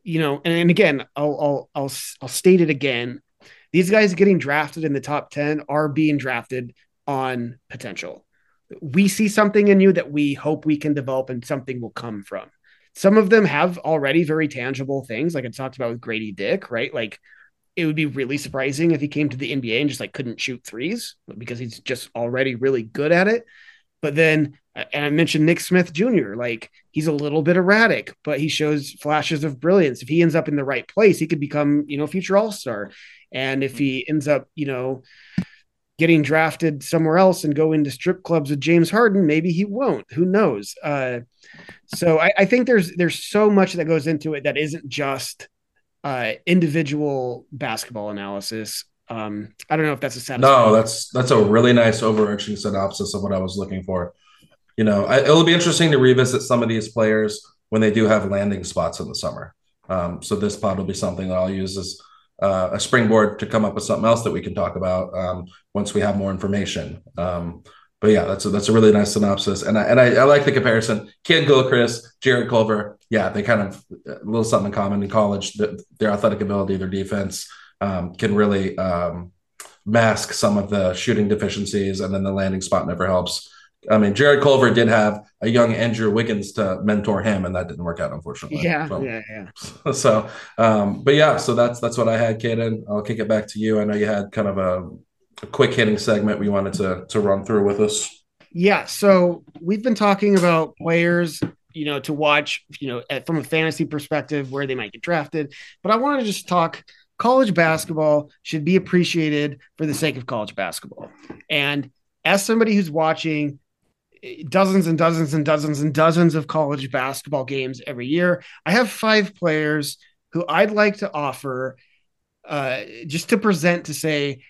you know, and, and again, I'll, I'll I'll I'll state it again. These guys getting drafted in the top 10 are being drafted on potential. We see something in you that we hope we can develop and something will come from. Some of them have already very tangible things, like I talked about with Gradey Dick, right? Like it would be really surprising if he came to the NBA and just like couldn't shoot threes because he's just already really good at it. But then, and I mentioned Nick Smith Jr., like he's a little bit erratic, but he shows flashes of brilliance. If he ends up in the right place, he could become, you know, future all star. And if mm-hmm. he ends up, you know, getting drafted somewhere else and go into strip clubs with James Harden, maybe he won't. Who knows? Uh, so I, I, think there's there's so much that goes into it that isn't just uh, individual basketball analysis. Um, I don't know if that's a No, that's that's a really nice overarching synopsis of what I was looking for. You know, I, it'll be interesting to revisit some of these players when they do have landing spots in the summer. Um, so this pod will be something that I'll use as uh, a springboard to come up with something else that we can talk about um, once we have more information. Um, but yeah, that's a, that's a really nice synopsis, and I, and I, I like the comparison. Ken Gilchrist, Jarrett Culver, yeah, they kind of a little something in common in college. Their athletic ability, their defense um, can really um, mask some of the shooting deficiencies, and then the landing spot never helps. I mean, Jarrett Culver did have a young Andrew Wiggins to mentor him, and that didn't work out, unfortunately. Yeah, so, yeah, yeah. *laughs* So, um, but yeah, so that's that's what I had, Kaden. I'll kick it back to you. I know you had kind of a, a quick hitting segment we wanted to to run through with us. Yeah, so we've been talking about players, you know, to watch, you know, at, from a fantasy perspective where they might get drafted, but I want to just talk college basketball should be appreciated for the sake of college basketball. And as somebody who's watching dozens and dozens and dozens and dozens of college basketball games every year. I have five players who I'd like to offer uh, just to present to say,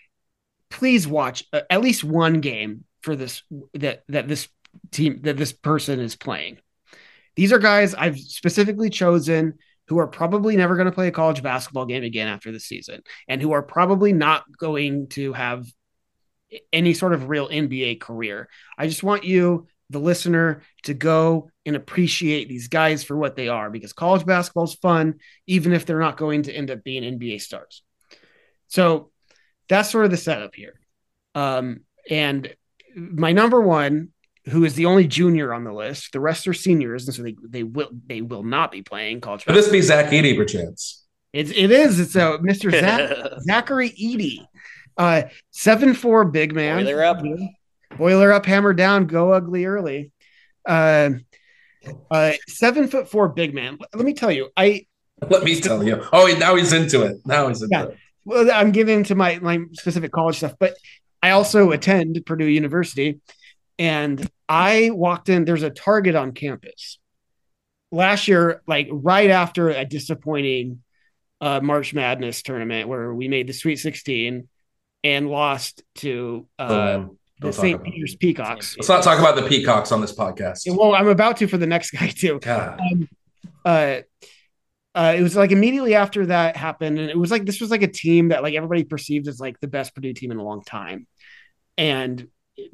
please watch uh, at least one game for this that that this team that this person is playing. These are guys I've specifically chosen who are probably never going to play a college basketball game again after the season and who are probably not going to have any sort of real NBA career. I just want you the listener to go and appreciate these guys for what they are because college basketball is fun, even if they're not going to end up being NBA stars. So that's sort of the setup here. Um, and my number one, who is the only junior on the list, the rest are seniors, and so they they will they will not be playing college. Could this be Zach Edey, perchance? It's it is. It's a Mr. *laughs* Zach, Zachary Edey, uh, seven four big man. Boiler up. Boiler up, hammer down, go ugly early. Uh, uh, seven foot four big man. Let me tell you, I let me tell you. Oh, now he's into it. Now he's into Yeah. it. well, I'm getting into my my specific college stuff, but I also attend Purdue University, and I walked in. There's a Target on campus. Last year, like right after a disappointing uh, March Madness tournament where we made the Sweet 16 and lost to uh, Um, the St. Peter's Peacocks. Let's not talk about the peacocks on this podcast. Well, I'm about to for the next *laughs* guy too. God. uh, uh, it was like immediately after that happened, and it was like this was like a team that like everybody perceived as like the best Purdue team in a long time, and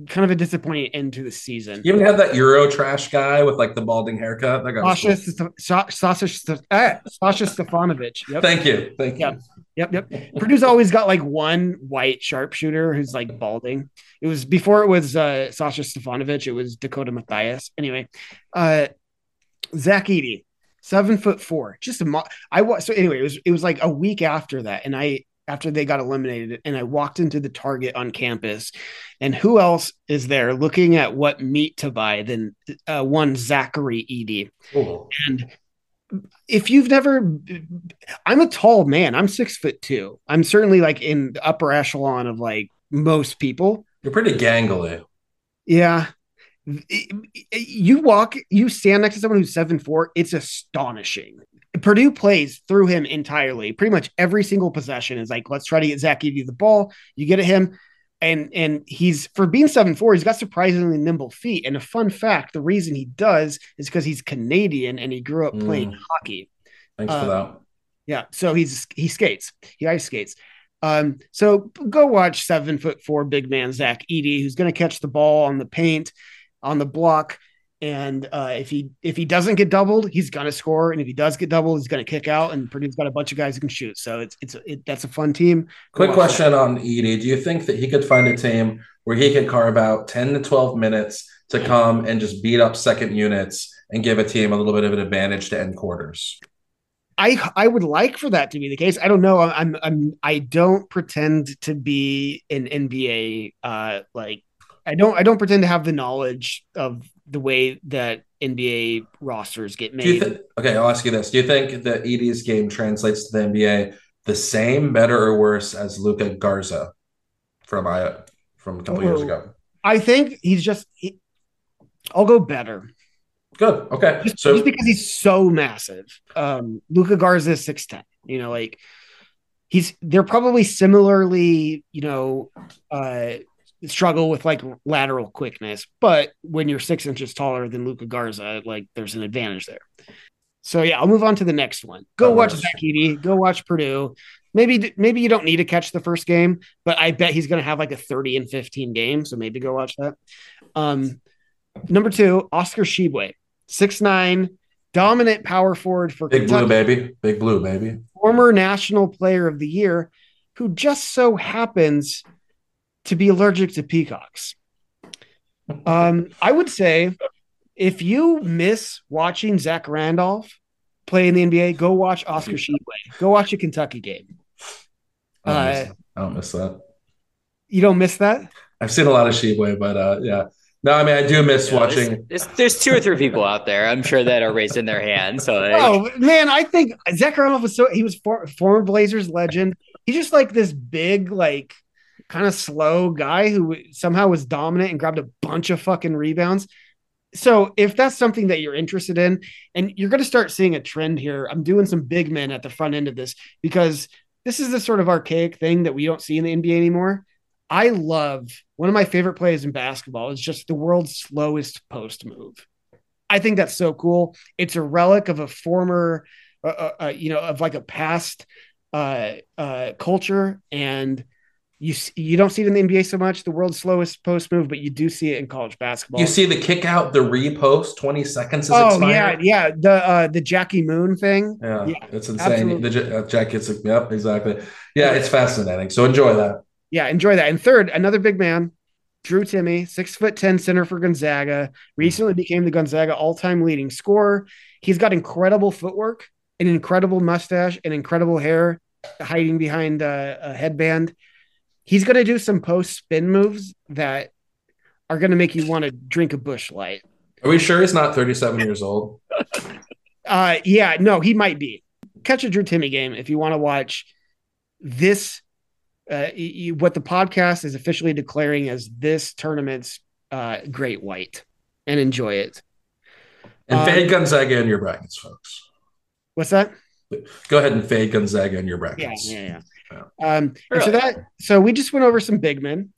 kind of a disappointing end to the season. You even had that Euro trash guy with like the balding haircut. That guy Sasha, cool. St- Sasha, St- ah, Sasha Stefanovic. Yep. Thank you. Thank you. Yep. Yep, yep. Purdue's always got like one white sharpshooter who's like balding. It was before it was uh, Sasha Stefanovic. It was Dakota Mathias. Anyway, uh, Zach Edey, seven foot four. Just a mo- I was so anyway. It was it was like a week after that, and I after they got eliminated, and I walked into the Target on campus, and who else is there looking at what meat to buy than uh, one Zachary Edey. Cool. And if you've never, I'm a tall man. I'm six foot two. I'm certainly like in the upper echelon of like most people. You're pretty gangly. Yeah. You walk, you stand next to someone who's seven four. It's astonishing. Purdue plays through him entirely. Pretty much every single possession is like, let's try to get Zach Edey the ball. You get at him, and and he's for being seven four, he's got surprisingly nimble feet. And a fun fact: the reason he does is because he's Canadian and he grew up playing Mm. hockey. Thanks Uh, for that. Yeah, so he's he skates. He ice skates. Um, so go watch seven foot four big man Zach Edey, who's going to catch the ball on the paint, on the block, and uh, if he if he doesn't get doubled, he's to score, and if he does get doubled, he's to kick out. And Purdue's got a bunch of guys who can shoot, so it's it's it, that's a fun team. Quick question on Edey. Do you think that he could find a team where he could carve out 10 to 12 minutes to come and just beat up second units and give a team a little bit of an advantage to end quarters? I I would like for that to be the case. I don't know. I'm I'm I don't pretend to be an NBA uh like I don't I don't pretend to have the knowledge of the way that NBA rosters get Do you made. think? Okay, I'll ask you this: Do you think that Edey's game translates to the NBA the same, better, or worse as Luka Garza from I from a couple years Oh. ago? I think he's just he, I'll go better. Good. Okay. Just, So just because he's so massive. Um Luka Garza is 6'10. You know, like he's they're probably similarly, you know, uh struggle with like lateral quickness, but when you're six inches taller than Luka Garza, like there's an advantage there. So yeah, I'll move on to the next one. Go That watch. Zach Edey. Go watch Purdue. Maybe maybe you don't need to catch the first game, but I bet he's going to have like a 30 and 15 game. So maybe go watch that. Um, number two, Oscar Tshiebwe, six nine, dominant power forward for big blue, baby. Big blue, baby. former national player of the year, who just so happens to be allergic to peacocks. Um, I would say if you miss watching Zach Randolph play in the NBA, go watch Oscar Tshiebwe. Go watch a Kentucky game. I don't, Uh, miss, I don't miss that. You don't miss that? I've seen a lot of Tshiebwe, but uh, yeah. No, I mean I do miss Yeah, watching. There's, there's, there's two or three people out there, I'm sure, that are raising their hand. So like, Oh man, I think Zach Randolph was so he was for, former Blazers legend. He's just like this big, like kind of slow guy who somehow was dominant and grabbed a bunch of fucking rebounds. So if that's something that you're interested in, and you're going to start seeing a trend here, I'm doing some big men at the front end of this because this is the sort of archaic thing that we don't see in the NBA anymore. I love one of my favorite plays in basketball is just the world's slowest post move. I think that's so cool. It's a relic of a former, uh, uh, uh, you know, of like a past uh, uh, culture, and you you don't see it in the NBA so much, the world's slowest post move, but you do see it in college basketball. You see the kick out, the repost, twenty seconds. Is oh expired. yeah, yeah, the uh, the Jackie Moon thing. Yeah, Yeah, it's insane. absolutely. The uh, jackets, yep, exactly. Yeah, it's fascinating. So enjoy that. Yeah, enjoy that. And third, another big man, Drew Timme, six foot ten center for Gonzaga, recently became the Gonzaga all time leading scorer. He's got incredible footwork, an incredible mustache, and incredible hair hiding behind a, a headband. He's going to do some post spin moves that are going to make you want to drink a Busch Light. Are we sure he's not thirty-seven years old? *laughs* Uh, yeah, no, he might be. Catch a Drew Timme game if you want to watch this. Uh, y- y- what the podcast is officially declaring as this tournament's uh, Great White, and enjoy it. And Um, fade Gonzaga in your brackets, folks. What's that? Go ahead and fade Gonzaga in your brackets. Yeah, yeah, yeah. Um, and so that so we just went over some big men,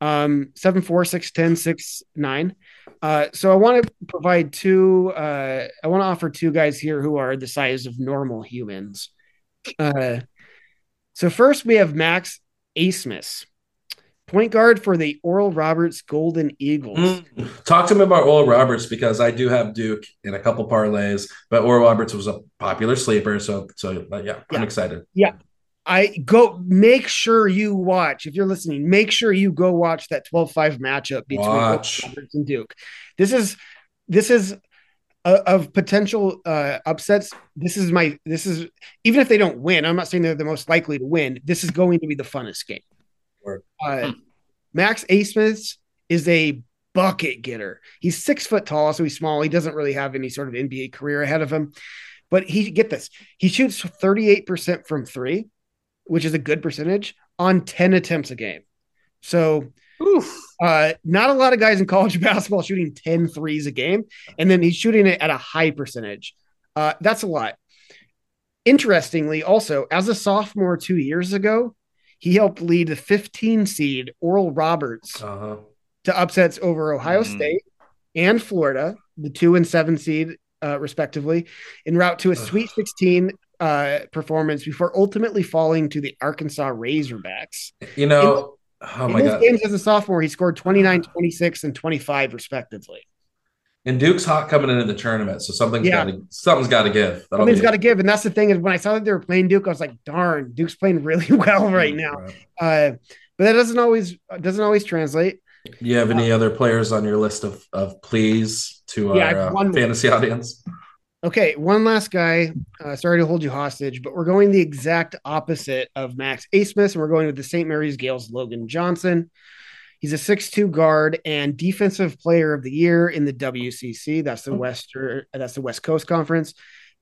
um, seven four, six ten, six nine. Uh, so I want to provide two. Uh, I want to offer two guys here who are the size of normal humans. Uh, so first we have Max Asmus, point guard for the Oral Roberts Golden Eagles. Mm. Talk to me about Oral Roberts because I do have Duke in a couple parlays, but Oral Roberts was a popular sleeper, so so uh, yeah, I'm excited. Yeah. I go make sure you watch if you're listening. Make sure you go watch that 12-5 matchup between Watch. Roberts and Duke. This is this is uh, of potential uh, upsets. This is my this is even if they don't win. I'm not saying they're the most likely to win. This is going to be the funnest game. Uh, Max Asmus is a bucket getter. He's six foot tall, so he's small. He doesn't really have any sort of NBA career ahead of him. But he get this. He shoots 38% from three, which is a good percentage on 10 attempts a game. So uh, not a lot of guys in college *laughs* basketball shooting 10 threes a game, and then he's shooting it at a high percentage. Uh, that's a lot. Interestingly, also, as a sophomore two years ago, he helped lead the 15 seed Oral Roberts Uh-huh. to upsets over Ohio Mhm. State and Florida, the two and seven seed, uh, respectively, en route to a. Sweet 16 uh, performance before ultimately falling to the Arkansas Razorbacks. You know, oh In my those god. games as a sophomore, he scored 29, 26, and 25, respectively. And Duke's hot coming into the tournament, so something's Yeah. got to something's got to give. That'll Something's got to give. And that's the thing is when I saw that they were playing Duke, I was like, darn, Duke's playing really *laughs* well right now. Right. Uh, but that doesn't always doesn't always translate. Do you have any other players on your list of of please to Yeah, our uh, fantasy audience? Okay, one last guy. Uh, sorry to hold you hostage, but we're going the exact opposite of Max Asmus, and we're going with the St. Mary's Gales Logan Johnson. He's a 6'2 guard and defensive player of the year in the WCC. That's the Western that's the West Coast Conference.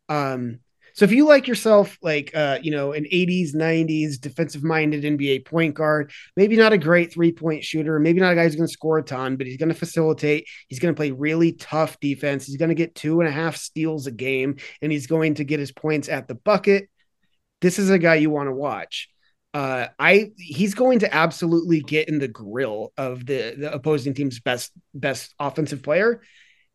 Um, so if you like yourself like uh, you know, an 80s, 90s defensive minded NBA point guard, maybe not a great three-point shooter, maybe not a guy who's gonna score a ton, but he's gonna facilitate, he's gonna play really tough defense, he's gonna get two and a half steals a game, and he's going to get his points at the bucket. This is a guy you want to watch uh, I he's going to absolutely get in the grill of the, the opposing team's best best offensive player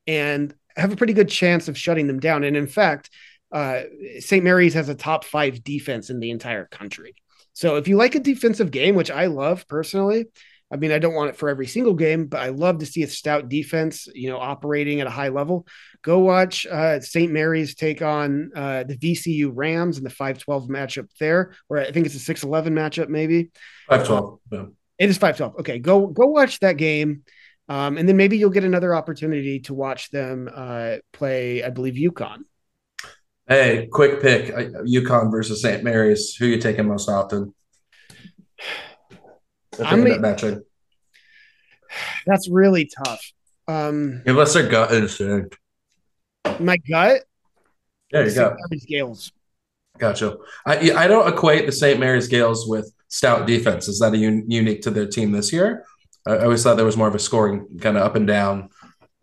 and have a pretty good chance of shutting them down. And in fact, uh, St. Mary's has a top five defense in the entire country. So if you like a defensive game, which I love personally, I mean, I don't want it for every single game, but I love to see a stout defense, you know, operating at a high level. Go watch uh, St. Mary's take on uh, the VCU Rams in the 5-12 matchup there, or I think it's a 6-11 matchup, maybe. Five twelve. Yeah. It is 5-12. Okay, go go watch that game. Um, and then maybe you'll get another opportunity to watch them uh, play, I believe, UConn. Hey, quick pick: uh, UConn versus St. Mary's. Who you taking most often? I'm end a- up matching, That's really tough. Um, unless their gut instinct. my gut, There you St. go. Mary's Gales. Gotcha. I I don't equate the St. Mary's Gales with stout defense. Is that a un- unique to their team this year? I, I always thought there was more of a scoring kind of up and down.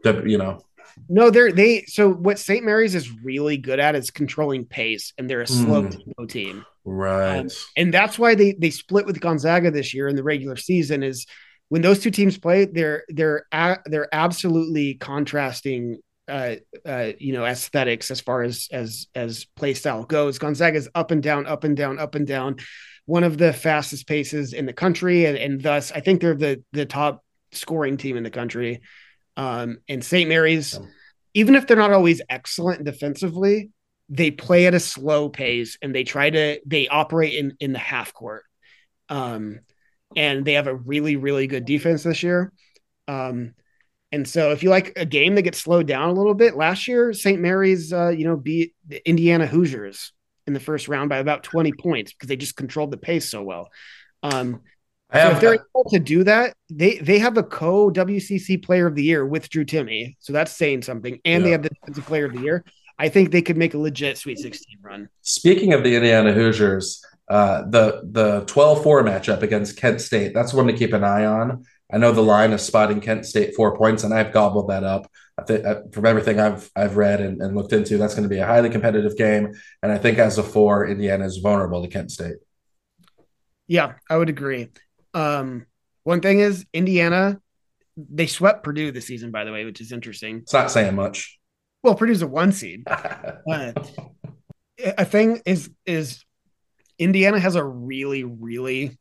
You know, No, they're they. So what St. Mary's is really good at is controlling pace, and they're a slow Mm. team. right? Um, and that's why they they split with Gonzaga this year in the regular season. Is when those two teams play, they're they're a, they're absolutely contrasting. Uh, uh, you know, aesthetics as far as as as play style goes. Gonzaga's up and down, up and down, up and down. one of the fastest paces in the country, and, and thus I think they're the the top scoring team in the country. Um, and St. Mary's, even if they're not always excellent defensively, they play at a slow pace and they try to they operate in in the half court. Um, and they have a really really good defense this year. Um, and so if you like a game that gets slowed down a little bit, last year St. Mary's, uh, you know, beat the Indiana Hoosiers in the first round by about 20 points because they just controlled the pace so well. Um, so have, if they're able to do that, they they have a co WCC Player of the Year with Drew Timme, so that's saying something. And yeah. they have the Defensive Player of the Year. I think they could make a legit Sweet 16 run. Speaking of the Indiana Hoosiers, uh, the the 12-4 matchup against Kent State, that's one to keep an eye on. I know the line is spotting Kent State four points, and I've gobbled that up. I think uh, from everything I've I've read and, and looked into, that's going to be a highly competitive game. And I think as a four, Indiana is vulnerable to Kent State. Yeah, I would agree. Um, one thing is Indiana, they swept Purdue this season, by the way, which is interesting. It's not saying much. Well, Purdue's a one seed. *laughs* uh, a thing is is Indiana has a really really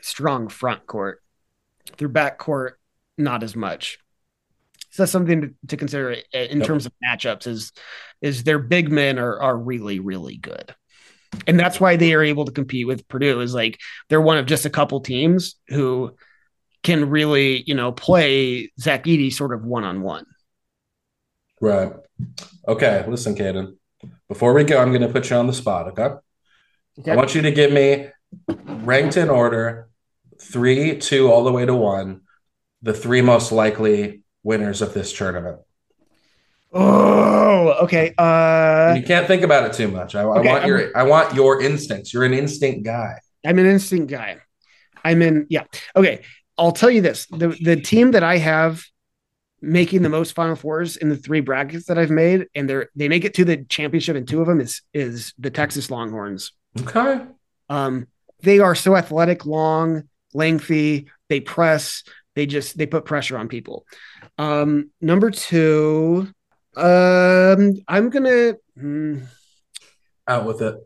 strong front court. Through back court, not as much. So that's something to, to consider in yep. terms of matchups. Is is their big men are are really really good, and that's why they are able to compete with Purdue. Is like they're one of just a couple teams who can really you know play Zach Edey sort of one on one. Right. Okay. Listen, Kaden. Before we go, I'm going to put you on the spot. Okay? okay. I want you to give me ranked in order three, two, all the way to one, the three most likely winners of this tournament. Oh, okay. Uh, you can't think about it too much. I, okay, I want I'm, your I want your instincts. You're an instinct guy. I'm an instinct guy. I'm in. Yeah. Okay. I'll tell you this: the the team that I have making the most Final Fours in the three brackets that I've made, and they're they make it to the championship in two of them is is the Texas Longhorns. Okay. Um, they are so athletic, long, lengthy. They press. They just they put pressure on people. Um, number two, um, I'm gonna hmm. out with it.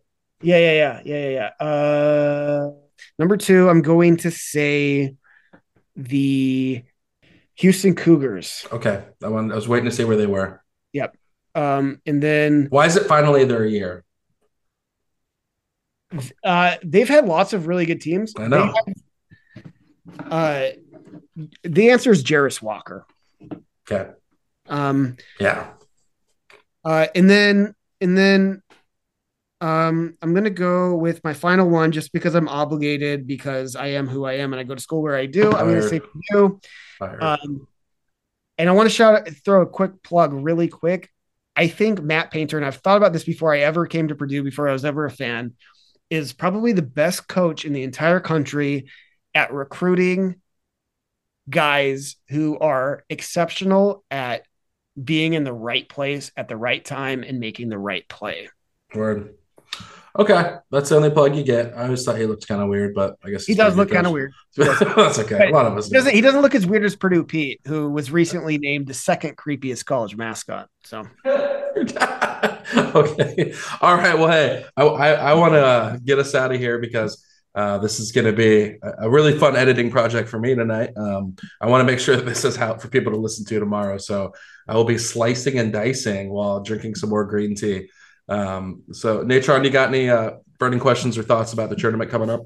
Yeah, yeah, yeah, yeah, yeah. yeah. Uh, number two, I'm going to say the Houston Cougars. Okay, I, I was waiting to see where they were. Yep. Um, and then why is it finally their year? Uh, they've had lots of really good teams. I know. Have, uh, the answer is Jarace Walker. Okay. Um, yeah. Uh, and then and then um, I'm gonna go with my final one just because I'm obligated because I am who I am and I go to school where I do. I'm gonna say you. Um, and I want to shout throw a quick plug really quick. I think Matt Painter, and I've thought about this before I ever came to Purdue, before I was ever a fan, is probably the best coach in the entire country at recruiting guys who are exceptional at being in the right place at the right time and making the right play. Word. Okay, that's the only plug you get. I always thought he looked kind of weird, but I guess he does look kind of weird. *laughs* that's okay. a lot of us he doesn't. He doesn't look as weird as Purdue Pete, who was recently named the second creepiest college mascot. So. *laughs* okay. All right. Well, hey, I I, I want to get us out of here because. Uh, this is going to be a, really fun editing project for me tonight. Um, I want to make sure that *laughs* this is out for people to listen to tomorrow. So I will be slicing and dicing while drinking some more green tea. Um, so, Natron, you got any uh, burning questions or thoughts about the tournament coming up?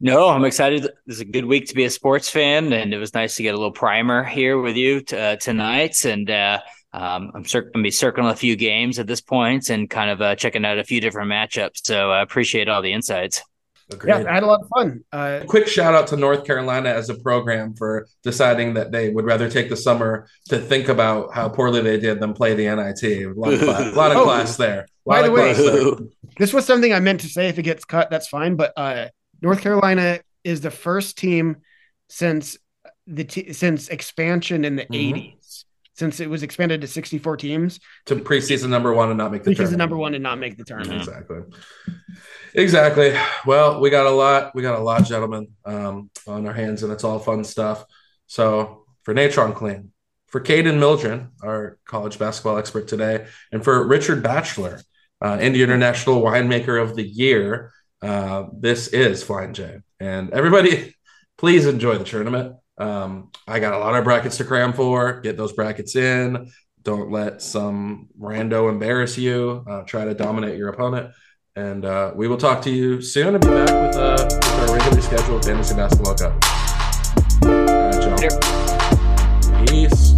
No, I'm excited. Is a good week to be a sports fan, and it was nice to get a little primer here with you t- uh, tonight. And uh, um, I'm cir- going to be circling a few games at this point and kind of uh, checking out a few different matchups. So I appreciate all the insights. Agreed. Yeah, I had a lot of fun. Uh, quick shout out to North Carolina as a program for deciding that they would rather take the summer to think about how poorly they did than play the NIT. A lot of class, *laughs* lot of oh, class there. By the way, this was something I meant to say. If it gets cut, that's fine. But uh, North Carolina is the first team since the t- since expansion in the mm-hmm. 80s since it was expanded to 64 teams to preseason number one and not make the preseason tournament. number one and not make the tournament. Exactly. Exactly. Well, we got a lot. We got a lot, gentlemen, um, on our hands, and it's all fun stuff. So for Natron Clean, for Kaden Milliren, our college basketball expert today, and for Richard Batchelor, uh, Indy International Winemaker of the Year. Uh, this is Flying J, and everybody, *laughs* please enjoy the tournament. Um, I got a lot of brackets to cram for. Get those brackets in. Don't let some rando embarrass you. Uh, try to dominate your opponent. And uh, we will talk to you soon and be back with, uh, with our regularly scheduled fantasy basketball cup. All right, y'all. Peace.